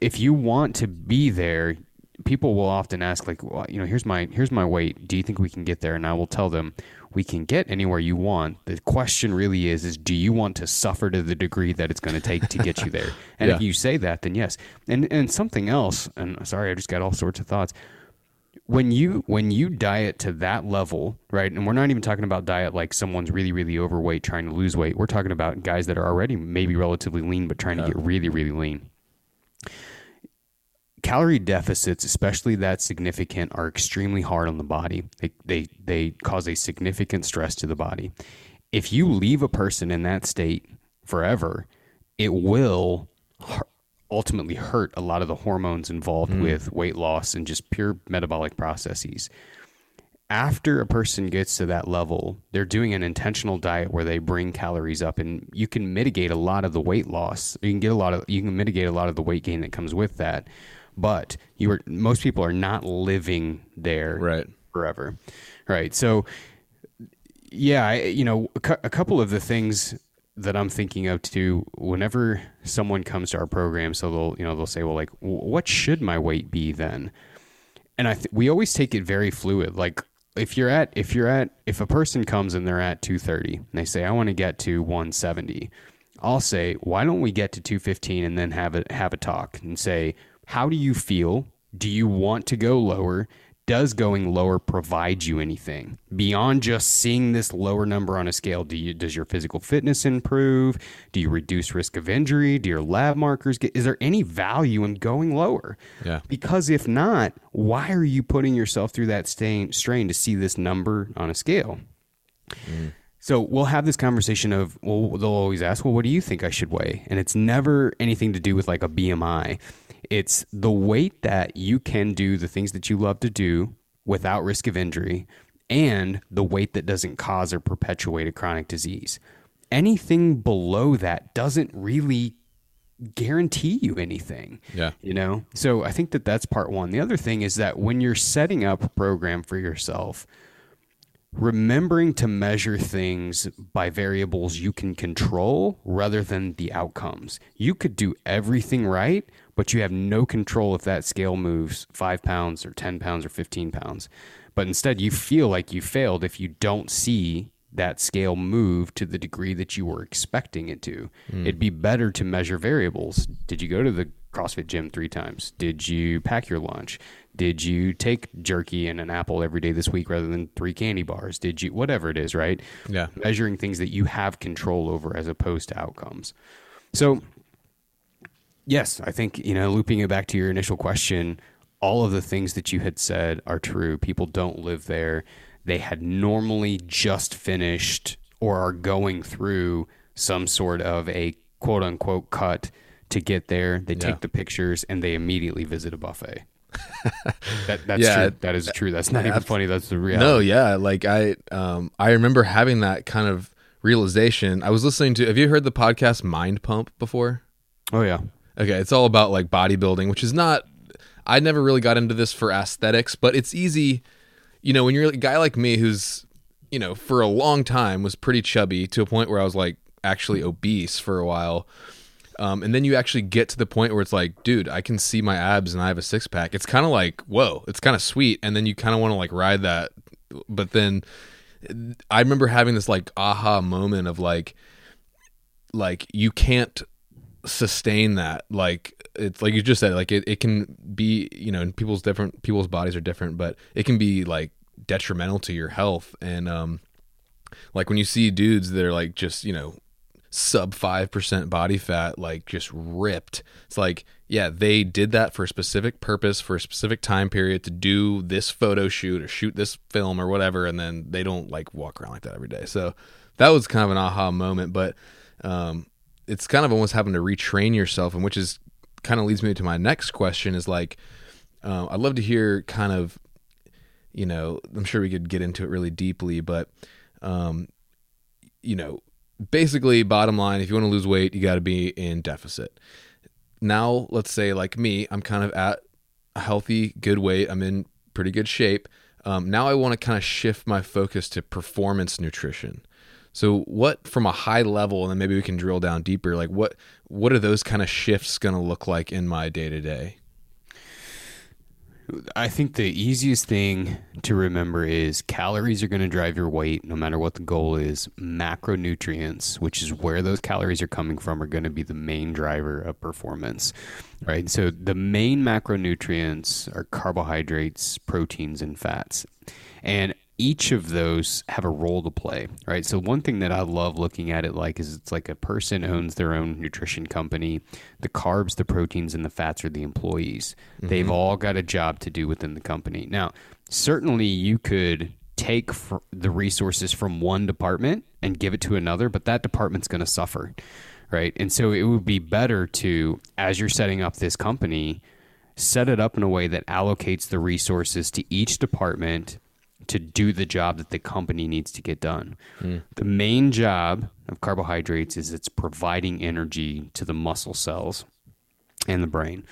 if you want to be there, people will often ask, like, well, you know, here's my here's my weight. Do you think we can get there? And I will tell them, we can get anywhere you want. The question really is, is do you want to suffer to the degree that it's going to take to get you there? And if you say that, then yes. And and something else. And sorry, I just got all sorts of thoughts. When you when you diet to that level, right? And we're not even talking about diet like someone's really really overweight trying to lose weight. We're talking about guys that are already maybe relatively lean but trying to get really really lean calorie deficits, especially that significant, are extremely hard on the body. They, they, they cause a significant stress to the body. If you leave a person in that state forever, it will ultimately hurt a lot of the hormones involved mm. with weight loss and just pure metabolic processes. After a person gets to that level, they're doing an intentional diet where they bring calories up, and you can mitigate a lot of the weight loss. You can get a lot of you can mitigate a lot of the weight gain that comes with that. But you are most people are not living there Right. forever, right? So yeah, I, you know, a, cou- a couple of the things that I'm thinking of too. Whenever someone comes to our program, so they'll you know they'll say, well, like, "W- what should my weight be then? And I th- we always take it very fluid. Like if you're at if you're at if a person comes and they're at 230 and they say I want to get to 170, I'll say, why don't we get to 215 and then have a have a talk and say, how do you feel? Do you want to go lower? Does going lower provide you anything beyond just seeing this lower number on a scale? Do you does your physical fitness improve? Do you reduce risk of injury? Do your lab markers get? Is there any value in going lower? Yeah. Because if not, why are you putting yourself through that strain, strain to see this number on a scale? Mm. So we'll have this conversation of, well, they'll always ask, well, what do you think I should weigh? And it's never anything to do with like a BMI. It's the weight that you can do the things that you love to do without risk of injury and the weight that doesn't cause or perpetuate a chronic disease. anything below that doesn't really guarantee you anything. Yeah. You know? So I think that that's part one. The other thing is that when you're setting up a program for yourself, remembering to measure things by variables you can control rather than the outcomes. You could do everything right, but you have no control if that scale moves five pounds or 10 pounds or 15 pounds. But instead, you feel like you failed if you don't see that scale move to the degree that you were expecting it to. Hmm. It'd be better to measure variables. Did you go to the CrossFit gym three times? Did you pack your lunch? Did you take jerky and an apple every day this week rather than three candy bars? Did you, whatever it is, right? Yeah. Measuring things that you have control over as opposed to outcomes. So, yes, I think, you know, looping it back to your initial question, all of the things that you had said are true. People don't live there. They had normally just finished or are going through some sort of a quote unquote cut to get there. They take the pictures and they immediately visit a buffet. that, that's Yeah. true. That is true. That's not even funny. That's the reality. No, yeah, like I um I remember having that kind of realization. I was listening to have you heard the podcast Mind Pump before? Oh yeah. Okay, it's all about like bodybuilding, which is not I never really got into this for aesthetics, but it's easy, you know, when you're a guy like me who's, you know, for a long time was pretty chubby to a point where I was like actually obese for a while. Um, and then you actually get to the point where it's like, dude, I can see my abs and I have a six pack. It's kind of like, whoa, it's kind of sweet. And then you kind of want to like ride that. But then I remember having this like aha moment of like, like you can't sustain that. Like it's like you just said, like it, it can be, you know, people's different, people's bodies are different, but it can be like detrimental to your health. And, um, like when you see dudes that are like just, you know, sub 5% body fat like just ripped it's like yeah they did that for a specific purpose for a specific time period to do this photo shoot or shoot this film or whatever and then they don't like walk around like that every day so that was kind of an aha moment but um it's kind of almost having to retrain yourself and which is kind of leads me to my next question is like uh, i'd love to hear kind of you know i'm sure we could get into it really deeply but um you know basically bottom line if you want to lose weight you got to be in deficit. Now let's say like me i'm kind of at a healthy good weight i'm in pretty good shape um, now i want to kind of shift my focus to performance nutrition so what from a high level and then maybe we can drill down deeper like what what are those kind of shifts going to look like in my day to day I think the easiest thing to remember is calories are going to drive your weight no matter what the goal is. Macronutrients, which is where those calories are coming from, are going to be the main driver of performance. Right? So the main macronutrients are carbohydrates, proteins, and fats. And each of those have a role to play, right? So one thing that I love looking at it like is it's like a person owns their own nutrition company. The carbs, the proteins, and the fats are the employees. They've mm-hmm. all got a job to do within the company. Now, certainly you could take fr- the resources from one department and give it to another, but that department's going to suffer, right? And so it would be better to, as you're setting up this company, set it up in a way that allocates the resources to each department to do the job that the company needs to get done. Hmm. The main job of carbohydrates is it's providing energy to the muscle cells and the brain.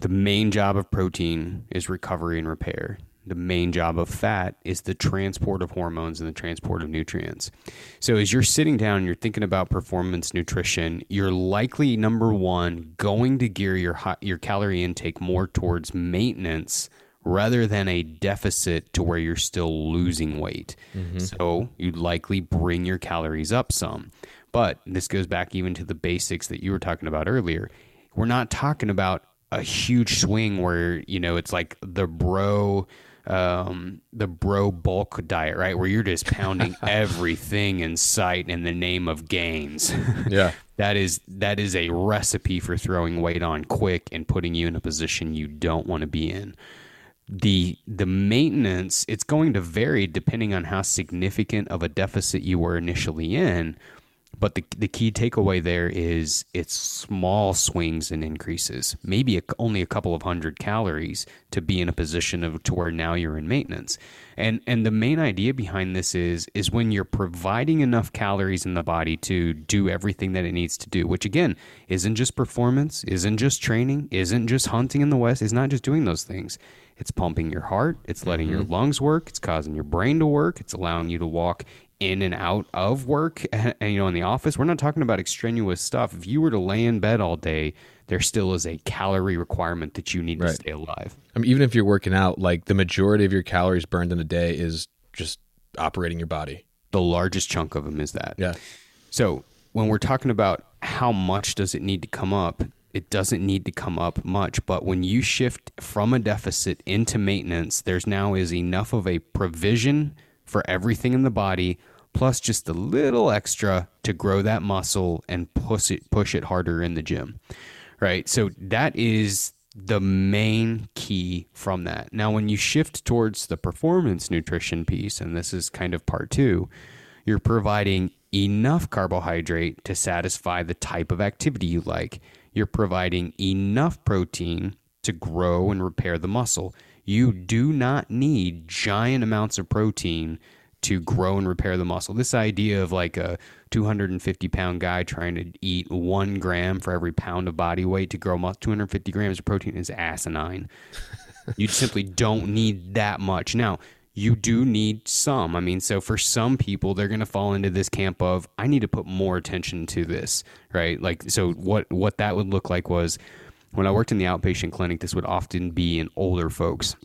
The main job of protein is recovery and repair. The main job of fat is the transport of hormones and the transport of nutrients. So, as you're sitting down and you're thinking about performance nutrition, you're likely number one going to gear your hi- your calorie intake more towards maintenance rather than a deficit to where you're still losing weight. So, you'd likely bring your calories up some. But this goes back even to the basics that you were talking about earlier. We're not talking about a huge swing where, you know, it's like the bro um the bro bulk diet, right? Where you're just pounding everything in sight in the name of gains. yeah that is that is a recipe for throwing weight on quick and putting you in a position you don't want to be in the the maintenance it's going to vary depending on how significant of a deficit you were initially in But the, the key takeaway there is it's small swings and increases, maybe a, only a couple of hundred calories to be in a position of to where now you're in maintenance. And and the main idea behind this is is when you're providing enough calories in the body to do everything that it needs to do, which again isn't just performance, isn't just training, isn't just hunting in the west, is not just doing those things. It's pumping your heart, it's letting your mm-hmm. lungs work, it's causing your brain to work, it's allowing you to walk in and out of work and, you know in the office we're not talking about extraneous stuff if you were to lay in bed all day there still is a calorie requirement that you need to stay alive I mean, even if you're working out, like the majority of your calories burned in a day is just operating your body. the largest chunk of them is that Yeah. So when we're talking about how much does it need to come up, it doesn't need to come up much. But when you shift from a deficit into maintenance, there's now is enough of a provision for everything in the body, plus just a little extra to grow that muscle and push it push it harder in the gym. Right. So that is the main key from that. Now, when you shift towards the performance nutrition piece, and this is kind of part two, you're providing enough carbohydrate to satisfy the type of activity you like. You're providing enough protein to grow and repair the muscle. You do not need giant amounts of protein to grow and repair the muscle. This idea of like a 250 pound guy trying to eat one gram for every pound of body weight to grow muscle, 250 grams of protein is asinine. you simply don't need that much. Now, you do need some. I mean, so for some people, they're going to fall into this camp of I need to put more attention to this, right? Like, so what what that would look like was when I worked in the outpatient clinic. This would often be in older folks.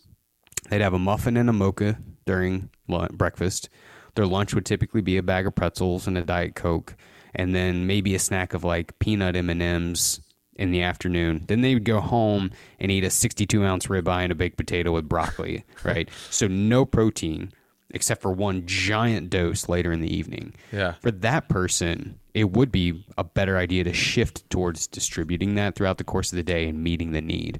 They'd have a muffin and a mocha during lunch, breakfast. Their lunch would typically be a bag of pretzels and a diet coke, and then maybe a snack of like peanut M and M's in the afternoon. Then they would go home and eat a 62 ounce ribeye and a baked potato with broccoli, right? So no protein except for one giant dose later in the evening. Yeah. For that person, it would be a better idea to shift towards distributing that throughout the course of the day and meeting the need.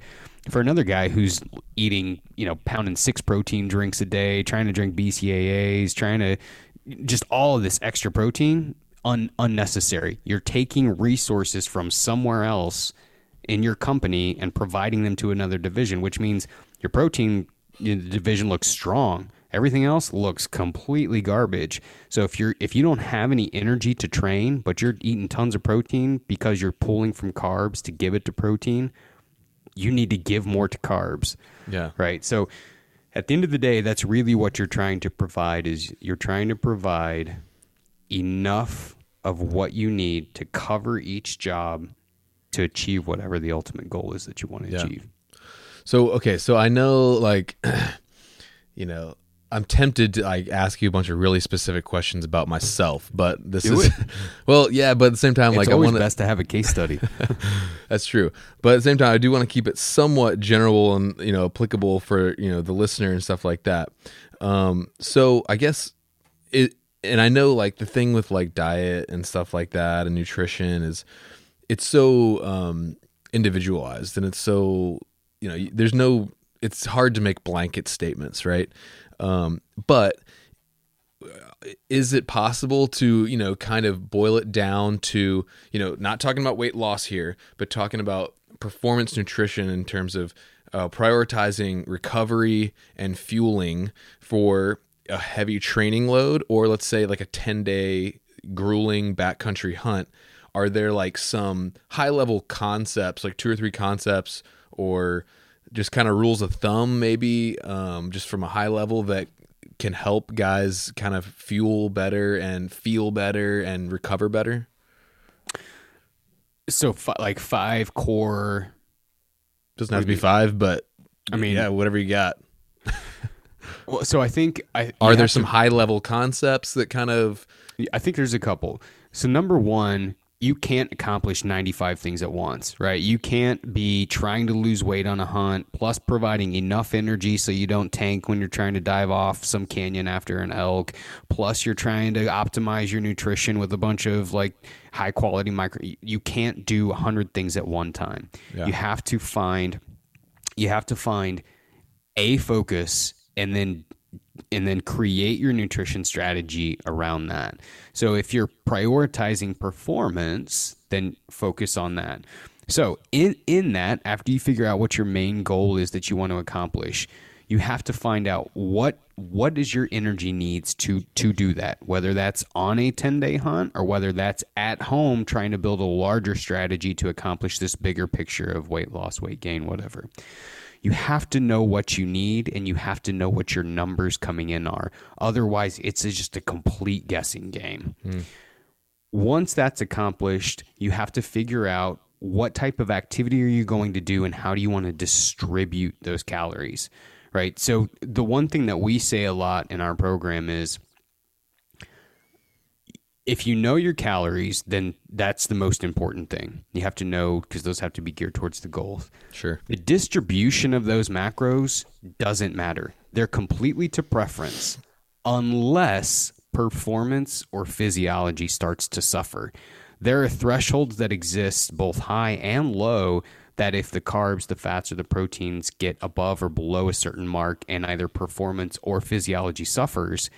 For another guy who's eating, you know, pounding six protein drinks a day, trying to drink BCAAs, trying to just all of this extra protein, un- unnecessary. You're taking resources from somewhere else in your company and providing them to another division, which means your protein you know, division looks strong. Everything else looks completely garbage. So if you're if you don't have any energy to train, but you're eating tons of protein because you're pulling from carbs to give it to protein, you need to give more to carbs Yeah. right so at the end of the day that's really what you're trying to provide is you're trying to provide enough of what you need to cover each job to achieve whatever the ultimate goal is that you want to Yeah. achieve So okay, so I know like you know, I'm tempted to like ask you a bunch of really specific questions about myself, but this Do is it. well, yeah, but at the same time, it's like I want best to have a case study That's true, but at the same time, I do want to keep it somewhat general and you know applicable for you know the listener and stuff like that. Um, so I guess it, and I know like the thing with like diet and stuff like that and nutrition is it's so um, individualized and it's so you know there's no it's hard to make blanket statements right um, but is it possible to you know kind of boil it down to you know not talking about weight loss here but talking about performance nutrition in terms of uh, prioritizing recovery and fueling for a heavy training load? Or let's say like a 10 day grueling backcountry hunt are there like some high level concepts like two or three concepts or just kind of rules of thumb maybe um, just from a high level that can help guys kind of fuel better and feel better and recover better? So fi- like five core doesn't have to be five but I mean- yeah whatever you got. Well, so i think i are there have to- some high level concepts that kind of I think there's a couple. So number one, you can't accomplish 95 things at once, right? You can't be trying to lose weight on a hunt plus providing enough energy so you don't tank when you're trying to dive off some canyon after an elk. Plus you're trying to optimize your nutrition with a bunch of like high quality micro you can't do 100 things at one time. Yeah. You have to find you have to find a focus and then and then create your nutrition strategy around that. So if you're prioritizing performance, then focus on that. So in in that, after you figure out what your main goal is that you want to accomplish, you have to find out what what is your energy needs to to do that. Whether that's on a 10-day hunt or whether that's at home trying to build a larger strategy to accomplish this bigger picture of weight loss, weight gain, whatever you have to know what you need and you have to know what your numbers coming in are. Otherwise, it's just a complete guessing game. Mm. Once that's accomplished, you have to figure out what type of activity are you going to do and how do you want to distribute those calories, right? So, the one thing that we say a lot in our program is if you know your calories, then that's the most important thing. You have to know because those have to be geared towards the goals. Sure. The distribution of those macros doesn't matter. They're completely to preference unless performance or physiology starts to suffer. There are thresholds that exist both high and low that if the carbs, the fats, or the proteins get above or below a certain mark and either performance or physiology suffers,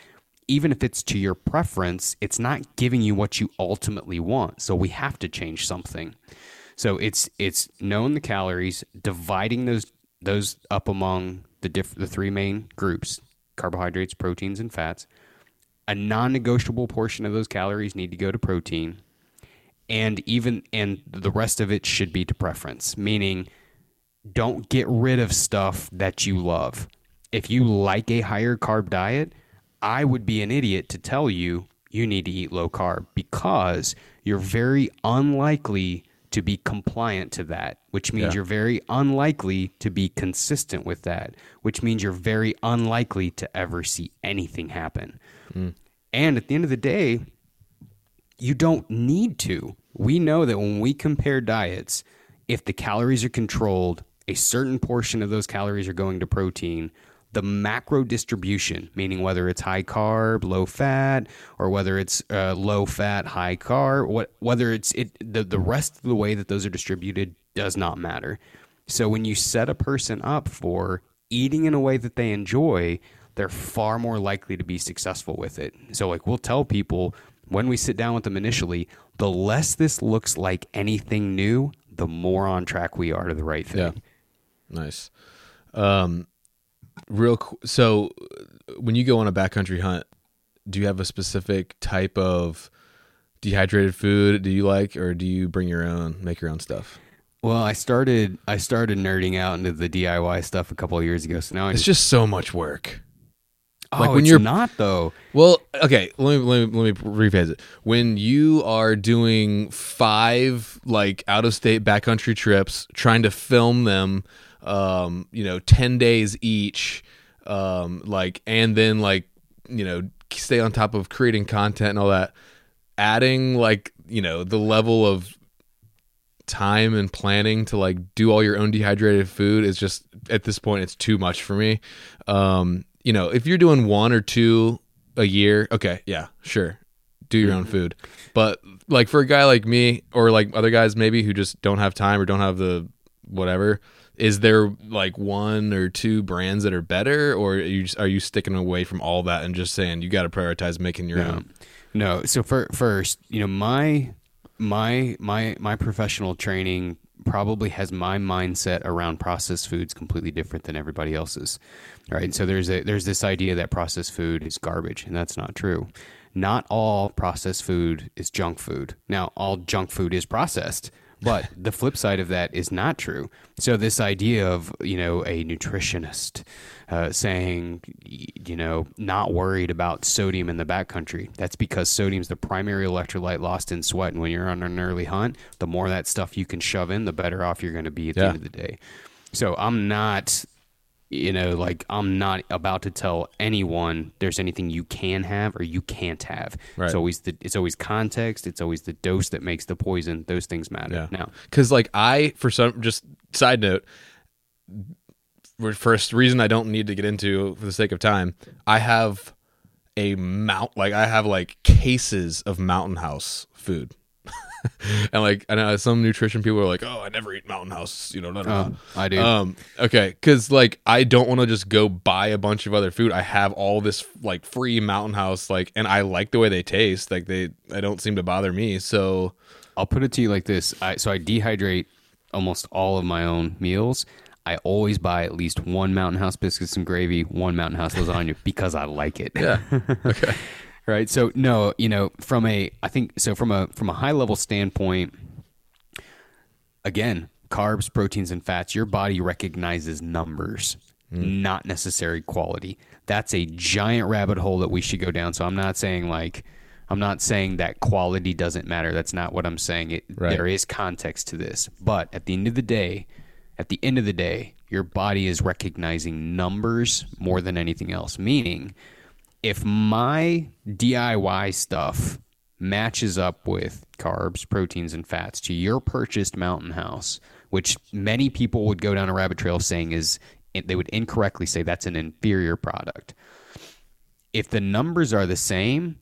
even if it's to your preference, it's not giving you what you ultimately want. So we have to change something. So it's it's knowing the calories, dividing those those up among the diff, the three main groups: carbohydrates, proteins, and fats. A non-negotiable portion of those calories need to go to protein, and even and the rest of it should be to preference. Meaning, don't get rid of stuff that you love. If you like a higher carb diet, I would be an idiot to tell you you need to eat low carb because you're very unlikely to be compliant to that, which means yeah. you're very unlikely to be consistent with that, which means you're very unlikely to ever see anything happen. Mm. And at the end of the day, you don't need to. We know that when we compare diets, if the calories are controlled, a certain portion of those calories are going to protein, the macro distribution, meaning whether it's high carb, low fat, or whether it's uh, low fat, high carb, what, whether it's it, the, the rest of the way that those are distributed does not matter. So when you set a person up for eating in a way that they enjoy, they're far more likely to be successful with it. So, like, we'll tell people when we sit down with them initially, the less this looks like anything new, the more on track we are to the right thing. Yeah. Nice. Um, real so uh, when you go on a backcountry hunt do you have a specific type of dehydrated food do you like or do you bring your own make your own stuff? Well i started i started nerding out into the diy stuff a couple of years ago so now I it's just, just so much work. Oh, like when you're not though. Well okay let me, let me let me rephrase it. When you are doing five like out of state backcountry trips trying to film them um, you know, 10 days each, um, like, and then like, you know, stay on top of creating content and all that, adding like, you know, the level of time and planning to like do all your own dehydrated food is just at this point it's too much for me. Um, you know, if you're doing one or two a year, okay, yeah, sure. Do your own mm-hmm. food. But like for a guy like me or like other guys maybe who just don't have time or don't have the whatever, is there like one or two brands that are better or are you are you sticking away from all that and just saying you got to prioritize making your no. own? No. So for, first you know my my my my professional training probably has my mindset around processed foods completely different than everybody else's right? So there's a there's this idea that processed food is garbage and that's not true. Not all processed food is junk food. Now all junk food is processed but the flip side of that is not true. So this idea of you know a nutritionist uh, saying you know not worried about sodium in the backcountry. That's because sodium is the primary electrolyte lost in sweat, and when you're on an early hunt, the more that stuff you can shove in, the better off you're going to be at yeah. the end of the day. So I'm not you know, like I'm not about to tell anyone there's anything you can have or you can't have. Right. It's always the it's always context. It's always the dose that makes the poison. Those things matter. Yeah. Now, because like I, for some, just side note, first reason I don't need to get into for the sake of time, I have a mount like I have like cases of Mountain House food. and like I know some nutrition people are like, "Oh, I never eat Mountain House," you know. No, no, Oh, I do. Um, okay, because like I don't want to just go buy a bunch of other food. I have all this like free Mountain House, like, and I like the way they taste. Like they, I don't seem to bother me. So I'll put it to you like this. I, so I dehydrate almost all of my own meals. I always buy at least one Mountain House biscuits and gravy, one Mountain House lasagna because I like it. yeah, okay, right. So no, you know, from a I think so from a from a high level standpoint, again, carbs, proteins, and fats, your body recognizes numbers, mm. not necessary quality. That's a giant rabbit hole that we should go down. So I'm not saying like I'm not saying that quality doesn't matter. That's not what I'm saying. It Right. there is context to this. But at the end of the day, at the end of the day, your body is recognizing numbers more than anything else. Meaning, if my DIY stuff matches up with carbs, proteins, and fats to your purchased Mountain House, which many people would go down a rabbit trail saying is they would incorrectly say that's an inferior product. If the numbers are the same,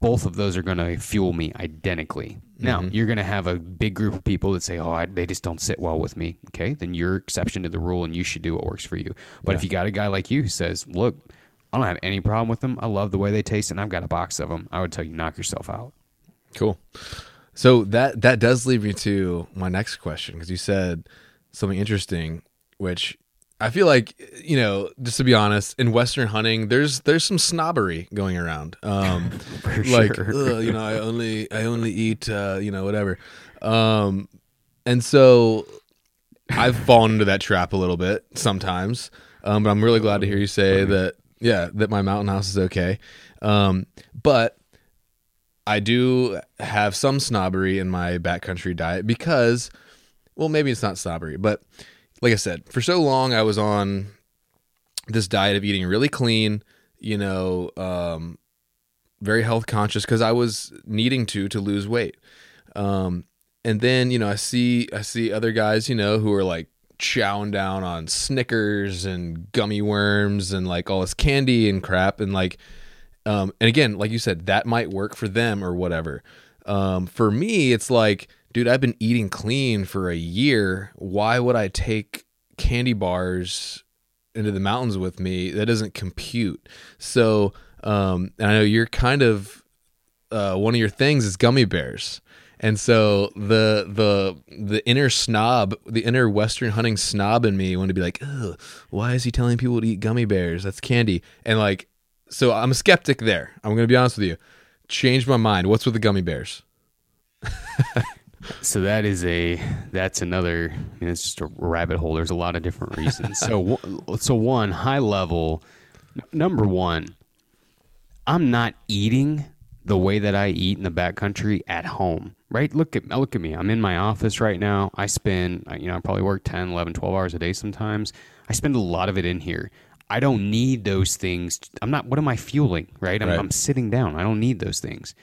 both of those are going to fuel me identically. Now, mm-hmm. you're going to have a big group of people that say, "Oh, I, they just don't sit well with me." Okay, then you're exception to the rule, and you should do what works for you. But if you got a guy like you who says, "Look, I don't have any problem with them. I love the way they taste, and I've got a box of them," I would tell you knock yourself out. cool. So that that does lead me to my next question because you said something interesting, which I feel like you know, just to be honest, in Western hunting, there's there's some snobbery going around. Um, like sure. You know i only i only eat uh you know whatever um and so i've fallen into that trap a little bit sometimes um but i'm really glad to hear you say that yeah that my mountain house is okay um but i do have some snobbery in my backcountry diet because well maybe it's not snobbery but like i said for so long i was on this diet of eating really clean you know um very health conscious because I was needing to to lose weight. Um, and then you know I see I see other guys you know who are like chowing down on Snickers and gummy worms and like all this candy and crap and like um, and again like you said that might work for them or whatever. Um, for me it's like dude I've been eating clean for a year. Why would I take candy bars into the mountains with me? That doesn't compute. So um, and I know you're kind of uh, one of your things is gummy bears, and so the the the inner snob, the inner Western hunting snob in me wanted to be like, Ugh, why is he telling people to eat gummy bears? That's candy, and like, so I'm a skeptic there. I'm gonna be honest with you. Changed my mind. What's with the gummy bears? So that is a that's another. I mean, it's just a rabbit hole. There's a lot of different reasons. so so one high level, number one, I'm not eating the way that I eat in the backcountry at home. Right? Look at look at me. I'm in my office right now. I spend you know I probably work 10, 11, 12 hours a day sometimes. I spend a lot of it in here. I don't need those things. I'm not. What am I fueling? Right? I'm, Right. I'm sitting down. I don't need those things.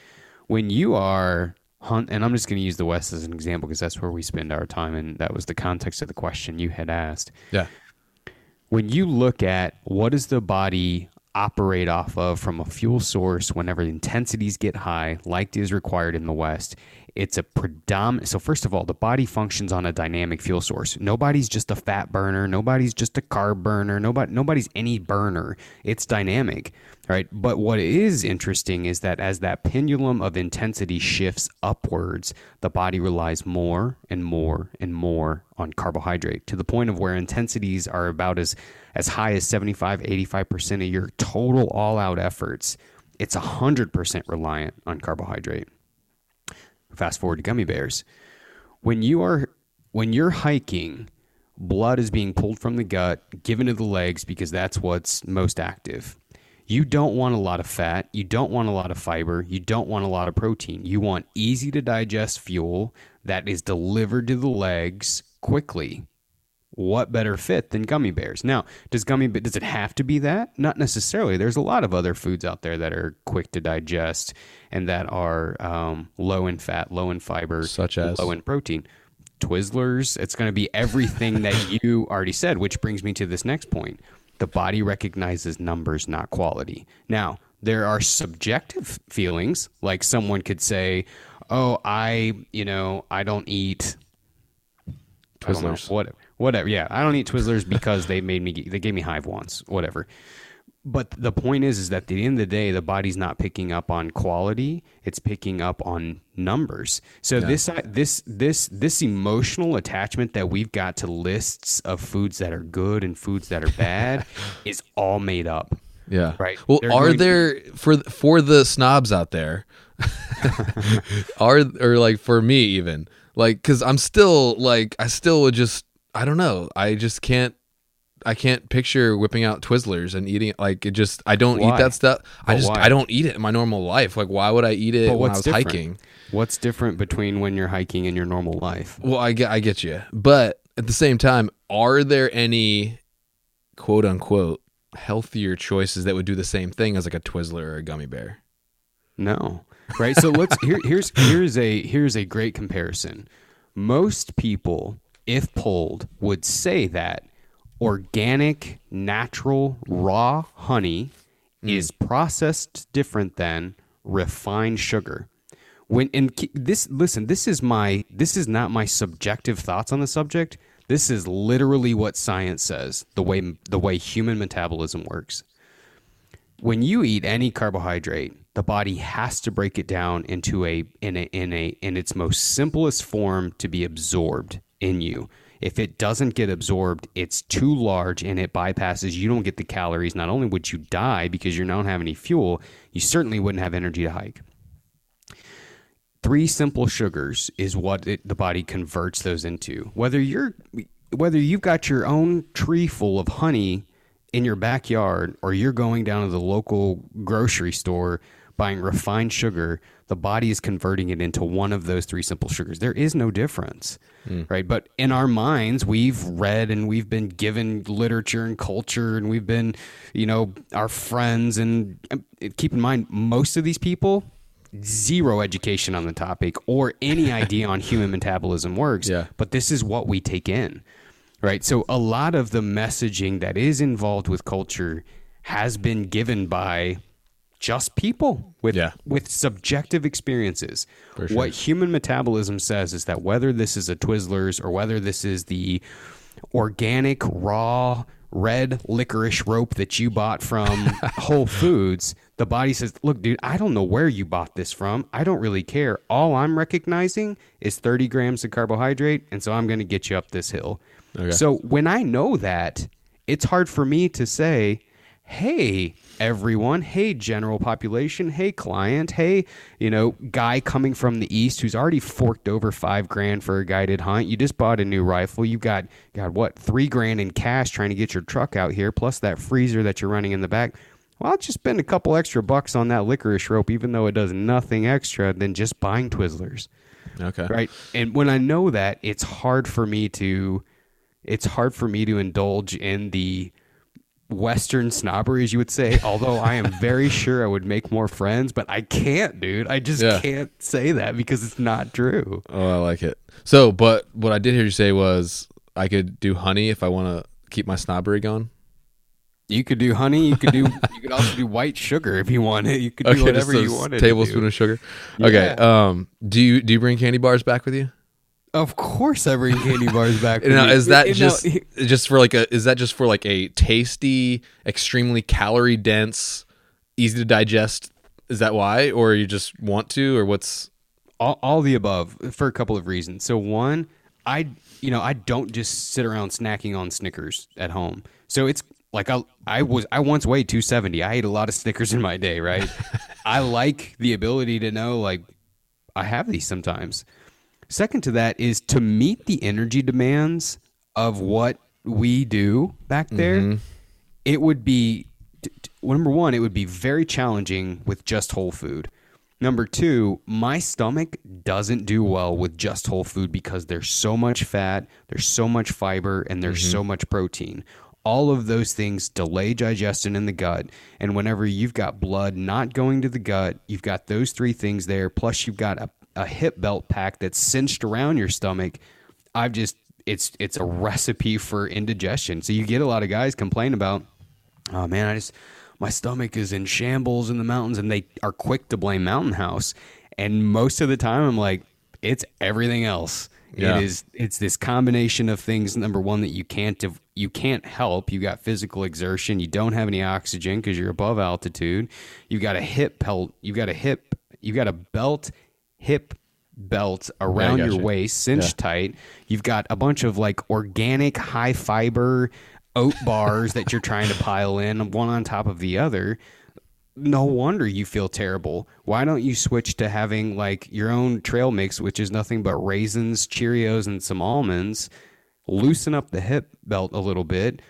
When you are hunt, and I'm just going to use the West as an example because that's where we spend our time, and that was the context of the question you had asked. Yeah. When you look at what is the body operate off of from a fuel source whenever intensities get high, like is required in the West, it's a predominant. So first of all, the body functions on a dynamic fuel source. Nobody's just a fat burner. Nobody's just a carb burner. Nobody, nobody's any burner. It's dynamic, right? But what is interesting is that as that pendulum of intensity shifts upwards, the body relies more and more and more on carbohydrate to the point of where intensities are about as as high as 75 85% of your total all-out efforts it's 100% reliant on carbohydrate fast forward to gummy bears. When you are when you're hiking blood is being pulled from the gut given to the legs because that's what's most active. You don't want a lot of fat. You don't want a lot of fiber. You don't want a lot of protein. You want easy to digest fuel that is delivered to the legs quickly what better fit than gummy bears? Now, does gummy does it have to be that? Not necessarily. There's a lot of other foods out there that are quick to digest and that are um, low in fat, low in fiber, Such as? low in protein. Twizzlers. It's going to be everything that you already said, which brings me to this next point. The body recognizes numbers, not quality. Now, there are subjective feelings, like someone could say, oh, I, you know, I don't eat I don't know, Twizzlers. whatever, whatever. Yeah, I don't eat Twizzlers because they made me. They gave me hive once. Whatever. But the point is, is that at the end of the day, the body's not picking up on quality; it's picking up on numbers. So this, uh, this, this, this emotional attachment that we've got to lists of foods that are good and foods that are bad is all made up. Yeah. Right. Well, They're are there for for the snobs out there? are or like for me even like because I'm still like I still would just I don't know I just can't I can't picture whipping out Twizzlers and eating it like it just I don't Why? eat that stuff. I just why? I don't eat it in my normal life. Like why would I eat it But when I was different? hiking? What's different between when you're hiking and your normal life? Well, I get I get you, but at the same time, are there any quote unquote healthier choices that would do the same thing as like a Twizzler or a gummy bear? No. Right. So let's here, here's here's a here's a great comparison. Most people, if polled, would say that organic, natural, raw honey hmm. is processed different than refined sugar. When and this listen, this is my this is not my subjective thoughts on the subject. This is literally what science says, the way the way human metabolism works when you eat any carbohydrate, the body has to break it down into a in a in a in its most simplest form to be absorbed in you. If it doesn't get absorbed, it's too large and it bypasses. You don't get the calories. Not only would you die because you don't have any fuel, you certainly wouldn't have energy to hike. Three simple sugars is what it, the body converts those into. Whether you're whether you've got your own tree full of honey in your backyard or you're going down to the local grocery store buying refined sugar, the body is converting it into one of those three simple sugars. There is no difference, hmm. right? But in our minds, we've read and we've been given literature and culture, and we've been, you know, our friends. And keep in mind, most of these people zero education on the topic or any idea on human metabolism works. Yeah. But this is what we take in, right? So a lot of the messaging that is involved with culture has been given by just people with Yeah. with subjective experiences. sure. What human metabolism says is that whether this is a Twizzlers or whether this is the organic raw red licorice rope that you bought from Whole Foods, the body says, "Look, dude, I don't know where you bought this from. I don't really care. All I'm recognizing is 30 grams of carbohydrate, and so I'm going to get you up this hill." Okay. So when I know that, it's hard for me to say, hey, everyone, hey, general population, hey, client, hey, you know, guy coming from the east who's already forked over five grand for a guided hunt. You just bought a new rifle. You've got, God, what, three grand in cash trying to get your truck out here, plus that freezer that you're running in the back. Well, I'll just spend a couple extra bucks on that licorice rope, even though it does nothing extra than just buying Twizzlers Okay. right and when i know that it's hard for me to it's hard for me to indulge in the western snobbery as you would say although i am very sure i would make more friends but i can't dude i just Yeah. can't say that because it's not true Oh, I like it. So, but what I did hear you say was I could do honey if I want to keep my snobbery going. you could do honey you could do you could also do white sugar if you want it you could do just whatever you wanted tablespoon do. of sugar. Okay. Yeah. Um. Do you do you bring candy bars back with you? Of course i bring candy bars back Now, is that You know, just just for like a is that just for like a tasty, extremely calorie dense, easy to digest? Is that why, or you just want to, or what's? all, all the above for a couple of reasons. So one, I you know I don't just sit around snacking on Snickers at home. So it's like I I was I once weighed 270. I ate a lot of Snickers in my day, right? I like the ability to know like I have these sometimes. Second to that is to meet the energy demands of what we do back there. Mm-hmm. It would be well, number one, it would be very challenging with just whole food. Number two, my stomach doesn't do well with just whole food because there's so much fat, there's so much fiber, and there's mm-hmm. so much protein. All of those things delay digestion in the gut. And whenever you've got blood not going to the gut, you've got those three things there, plus you've got a, a hip belt pack that's cinched around your stomach. I've just it's it's a recipe for indigestion. So you get a lot of guys complain about oh man, I just my stomach is in shambles in the mountains, and they are quick to blame Mountain House. And most of the time, I'm like, it's everything else. Yeah. It is. It's this combination of things. Number one, that you can't you can't help. You got physical exertion. You don't have any oxygen because you're above altitude. You've got a hip belt. You got a hip. You got a belt, hip belt around got your you. waist, cinched tight. You've got a bunch of like organic, high fiber oat bars that you're trying to pile in, one on top of the other no wonder you feel terrible. Why don't you switch to having like your own trail mix, which is nothing but raisins, Cheerios, and some almonds? Loosen up the hip belt a little bit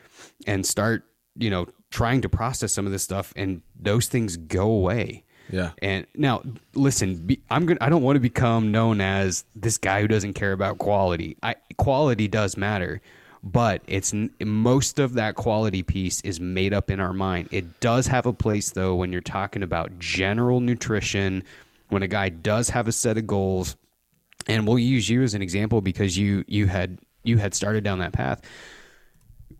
and start, you know, trying to process some of this stuff, and those things go away. Yeah. And now, listen, be, I'm gonna. I don't want to become known as this guy who doesn't care about quality. I, quality does matter, but it's most of that quality piece is made up in our mind. It does have a place though when you're talking about general nutrition. When a guy does have a set of goals, and we'll use you as an example because you you had you had started down that path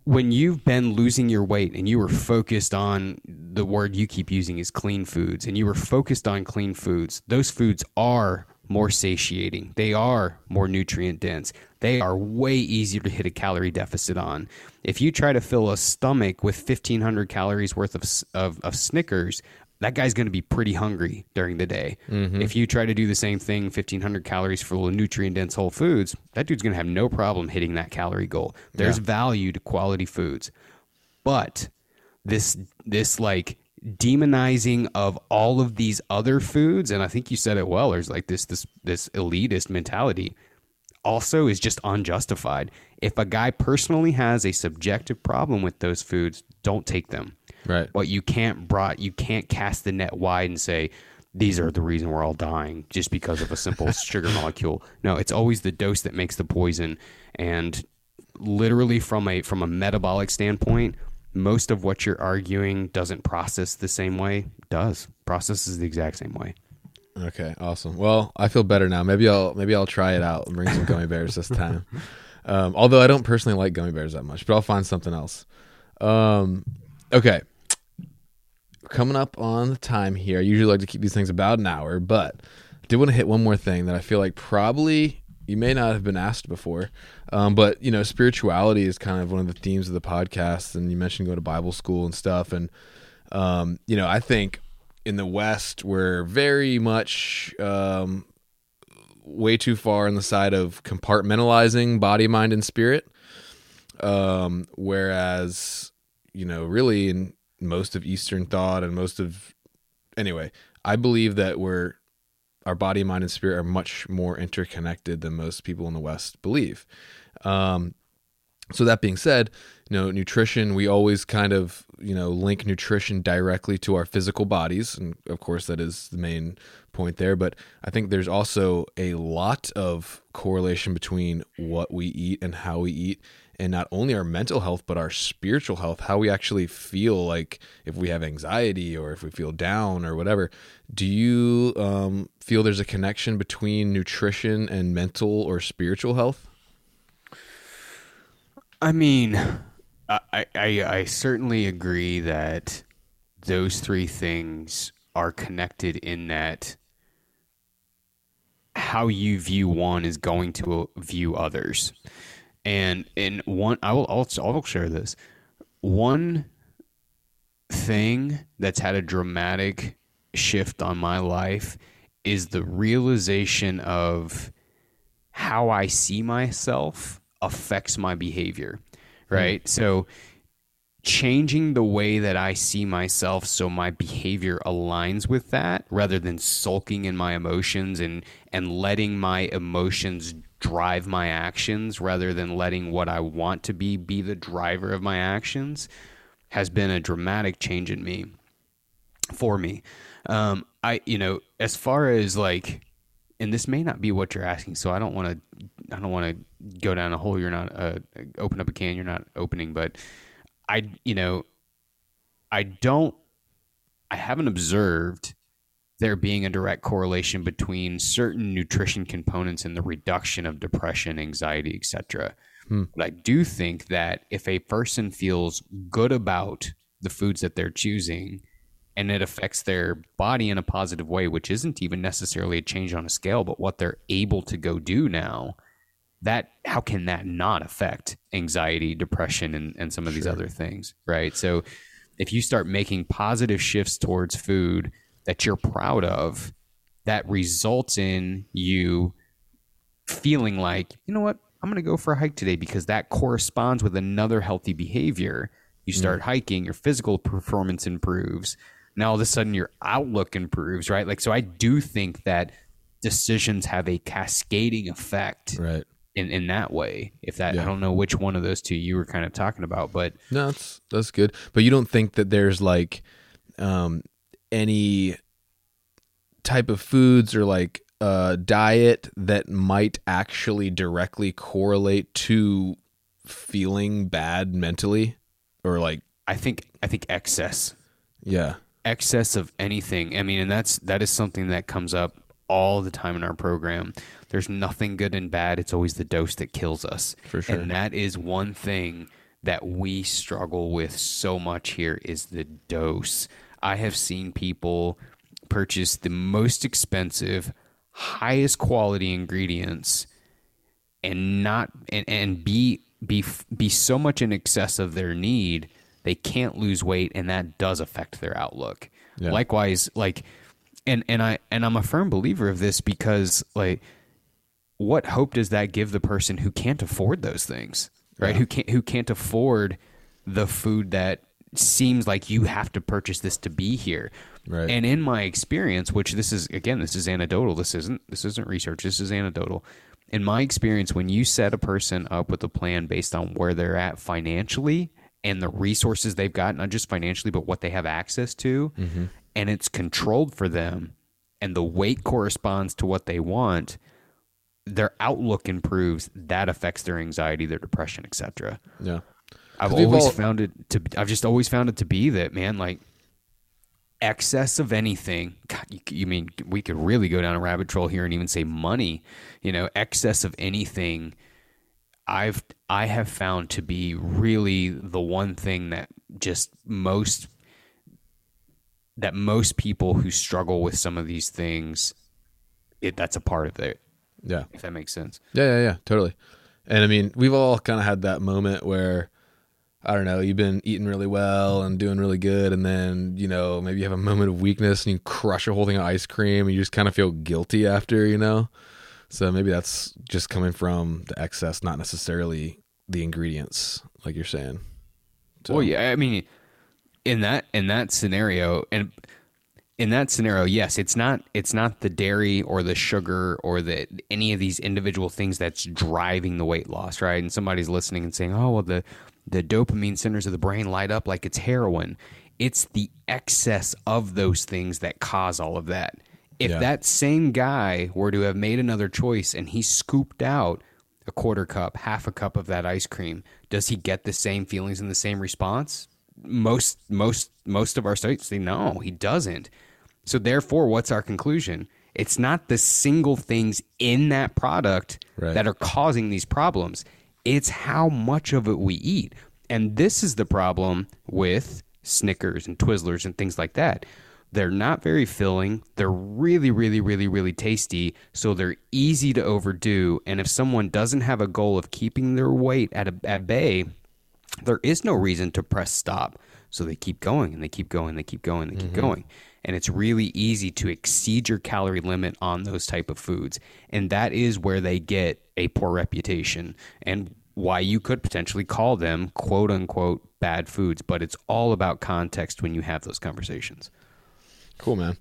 when you've been losing your weight and you were focused on the word you keep using is clean foods and you were focused on clean foods those foods are more satiating. They are more nutrient dense. They are way easier to hit a calorie deficit on. If you try to fill a stomach with 1500 calories worth of, of, of snickers that guy's going to be pretty hungry during the day. Mm-hmm. If you try to do the same thing, 1500 calories full of nutrient dense whole foods, that dude's going to have no problem hitting that calorie goal. There's value to quality foods. But this this like demonizing of all of these other foods and I think you said it well, there's like this this this elitist mentality also is just unjustified. If a guy personally has a subjective problem with those foods, don't take them. Right. But you can't brought you can't cast the net wide and say these are the reason we're all dying just because of a simple sugar molecule. No, it's always the dose that makes the poison. And literally from a from a metabolic standpoint, most of what you're arguing doesn't process the same way. Does processes the exact same way. Okay, awesome. Well, I feel better now. Maybe I'll maybe I'll try it out and bring some gummy bears this time. Um, although I don't personally like gummy bears that much, but I'll find something else. Um, okay, coming up on the time here. I usually like to keep these things about an hour, but I did want to hit one more thing that I feel like probably you may not have been asked before. Um, but you know, spirituality is kind of one of the themes of the podcast, and you mentioned going to Bible school and stuff, and um, you know, I think in the West we're very much um, way too far on the side of compartmentalizing body, mind, and spirit. Um, whereas, you know, really in most of Eastern thought and most of, anyway, I believe that we're, our body, mind, and spirit are much more interconnected than most people in the West believe. Um, so that being said, you know, nutrition, we always kind of, you know, link nutrition directly to our physical bodies. And of course, that is the main point there. But I think there's also a lot of correlation between what we eat and how we eat. And not only our mental health, but our spiritual health, how we actually feel like if we have anxiety or if we feel down or whatever. Do you um, feel there's a connection between nutrition and mental or spiritual health? I mean, I, I, I certainly agree that those three things are connected in that how you view one is going to view others. And in one, I will I'll, I'll share this. One thing that's had a dramatic shift on my life is the realization of how I see myself affects my behavior, hmm. right? So changing the way that I see myself so my behavior aligns with that rather than sulking in my emotions and and letting my emotions drive my actions rather than letting what I want to be be the driver of my actions has been a dramatic change in me for me. Um, I, you know, as far as like, and this may not be what you're asking, so I don't want to, I don't want to go down a hole you're not, uh, open up a can you're not opening, but I, you know, I don't, I haven't observed there being a direct correlation between certain nutrition components and the reduction of depression, anxiety, etc. Hmm. But I do think that if a person feels good about the foods that they're choosing, and it affects their body in a positive way, which isn't even necessarily a change on a scale, but what they're able to go do now, that how can that not affect anxiety, depression, and, and some of these other things, right? So if you start making positive shifts towards food that you're proud of, that results in you feeling like, you know what, I'm going to go for a hike today because that corresponds with another healthy behavior. You start hiking, your physical performance improves. Now all of a sudden your outlook improves, right? Like, so I do think that decisions have a cascading effect Right. in, in that way. If that, Yeah. I don't know which one of those two you were kind of talking about, but No, that's that's good. But you don't think that there's like um any type of foods or like uh diet that might actually directly correlate to feeling bad mentally or like I think, I think excess yeah. excess of anything. I mean, and that's that is something that comes up all the time in our program. There's nothing good and bad. It's always the dose that kills us. For sure. And that is one thing that we struggle with so much here is the dose. I have seen people purchase the most expensive, highest quality ingredients and not and, and be be be so much in excess of their need they can't lose weight and that does affect their outlook. Yeah. likewise like and and i and i'm a firm believer of this because like what hope does that give the person who can't afford those things right? Who can't who can't afford the food that seems like you have to purchase this to be here. Right. and in my experience which this is again this is anecdotal. This isn't this isn't research. This is anecdotal. In my experience when you set a person up with a plan based on where they're at financially and the resources they've got not just financially but what they have access to mm-hmm. and it's controlled for them and the weight corresponds to what they want their outlook improves that affects their anxiety their depression etc Yeah. I've always all- found it to. I've just always found it to be that man, like excess of anything. God, you, you mean we could really go down a rabbit trail here and even say money. You know, excess of anything. I've I have found to be really the one thing that just most that most people who struggle with some of these things, it that's a part of it. Yeah. If that makes sense. Yeah, yeah, yeah, totally. And I mean, we've all kind of had that moment where I don't know, you've been eating really well and doing really good, and then you know maybe you have a moment of weakness and you crush a whole thing of ice cream, and you just kind of feel guilty after, you know. So maybe that's just coming from the excess, not necessarily the ingredients, like you're saying. So, Well, yeah, I mean, in that in that scenario, and in that scenario, yes, it's not it's not the dairy or the sugar or the any of these individual things that's driving the weight loss, right? And somebody's listening and saying, "Oh, well, the the dopamine centers of the brain light up like it's heroin." It's the excess of those things that cause all of that. If Yeah. that same guy were to have made another choice and he scooped out a quarter cup, half a cup of that ice cream, does he get the same feelings and the same response? Most most most of our studies say no, he doesn't. So therefore, what's our conclusion? It's not the single things in that product Right. that are causing these problems. It's how much of it we eat. And this is the problem with Snickers and Twizzlers and things like that. They're not very filling. They're really, really, really, really tasty. So they're easy to overdo. And if someone doesn't have a goal of keeping their weight at, a, at bay, there is no reason to press stop. So they keep going and they keep going, and they keep going, and they keep mm-hmm. going. And it's really easy to exceed your calorie limit on those type of foods. And that is where they get a poor reputation and why you could potentially call them quote unquote bad foods. But it's all about context when you have those conversations. Cool, man.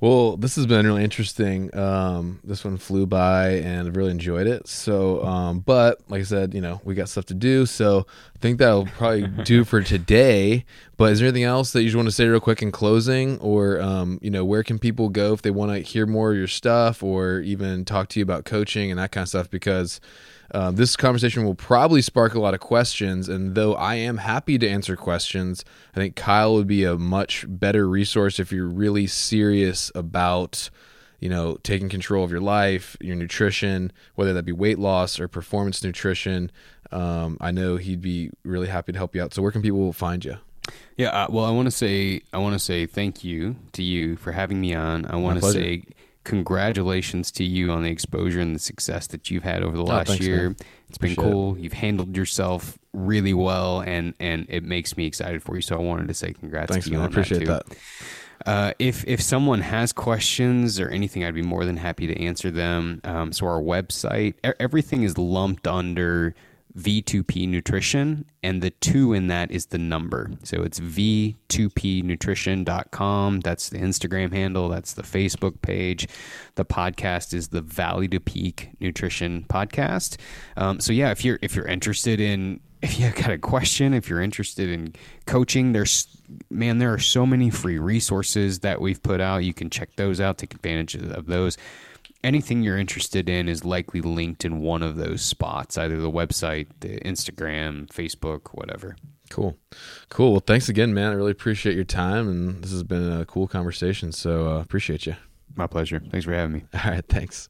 Well, this has been really interesting. Um, this one flew by, and I've really enjoyed it. So, um, but like I said, you know, we got stuff to do. So, I think that'll probably do for today. But is there anything else that you just want to say real quick in closing, or um, you know, where can people go if they want to hear more of your stuff, or even talk to you about coaching and that kind of stuff? Because uh, this conversation will probably spark a lot of questions. And though I am happy to answer questions, I think Kyle would be a much better resource if you're really serious about, you know, taking control of your life, your nutrition, whether that be weight loss or performance nutrition. Um, I know he'd be really happy to help you out. So, where can people find you? Yeah, uh, well, I want to say I want to say thank you to you for having me on. I want to say congratulations to you on the exposure and the success that you've had over the last Oh, thanks, year. man. It's been Appreciate it. cool. You've handled yourself really well, and and it makes me excited for you. So I wanted to say congrats Thanks, to you man. I appreciate too. that. Uh, if if someone has questions or anything, I'd be more than happy to answer them. Um, so our website, everything is lumped under V2P Nutrition, and the two in that is the number. So it's V2PNutrition.com. That's the Instagram handle. That's the Facebook page. The podcast is the Valley to Peak Nutrition Podcast. Um, so yeah, if you're if you're interested in if you've got a question, if you're interested in coaching, there's man, there are so many free resources that we've put out. You can check those out, take advantage of of those. Anything you're interested in is likely linked in one of those spots, either the website, the Instagram, Facebook, whatever. Cool. Cool. Well, thanks again, man. I really appreciate your time, and this has been a cool conversation. So uh, appreciate you. My pleasure. Thanks for having me. All right. Thanks.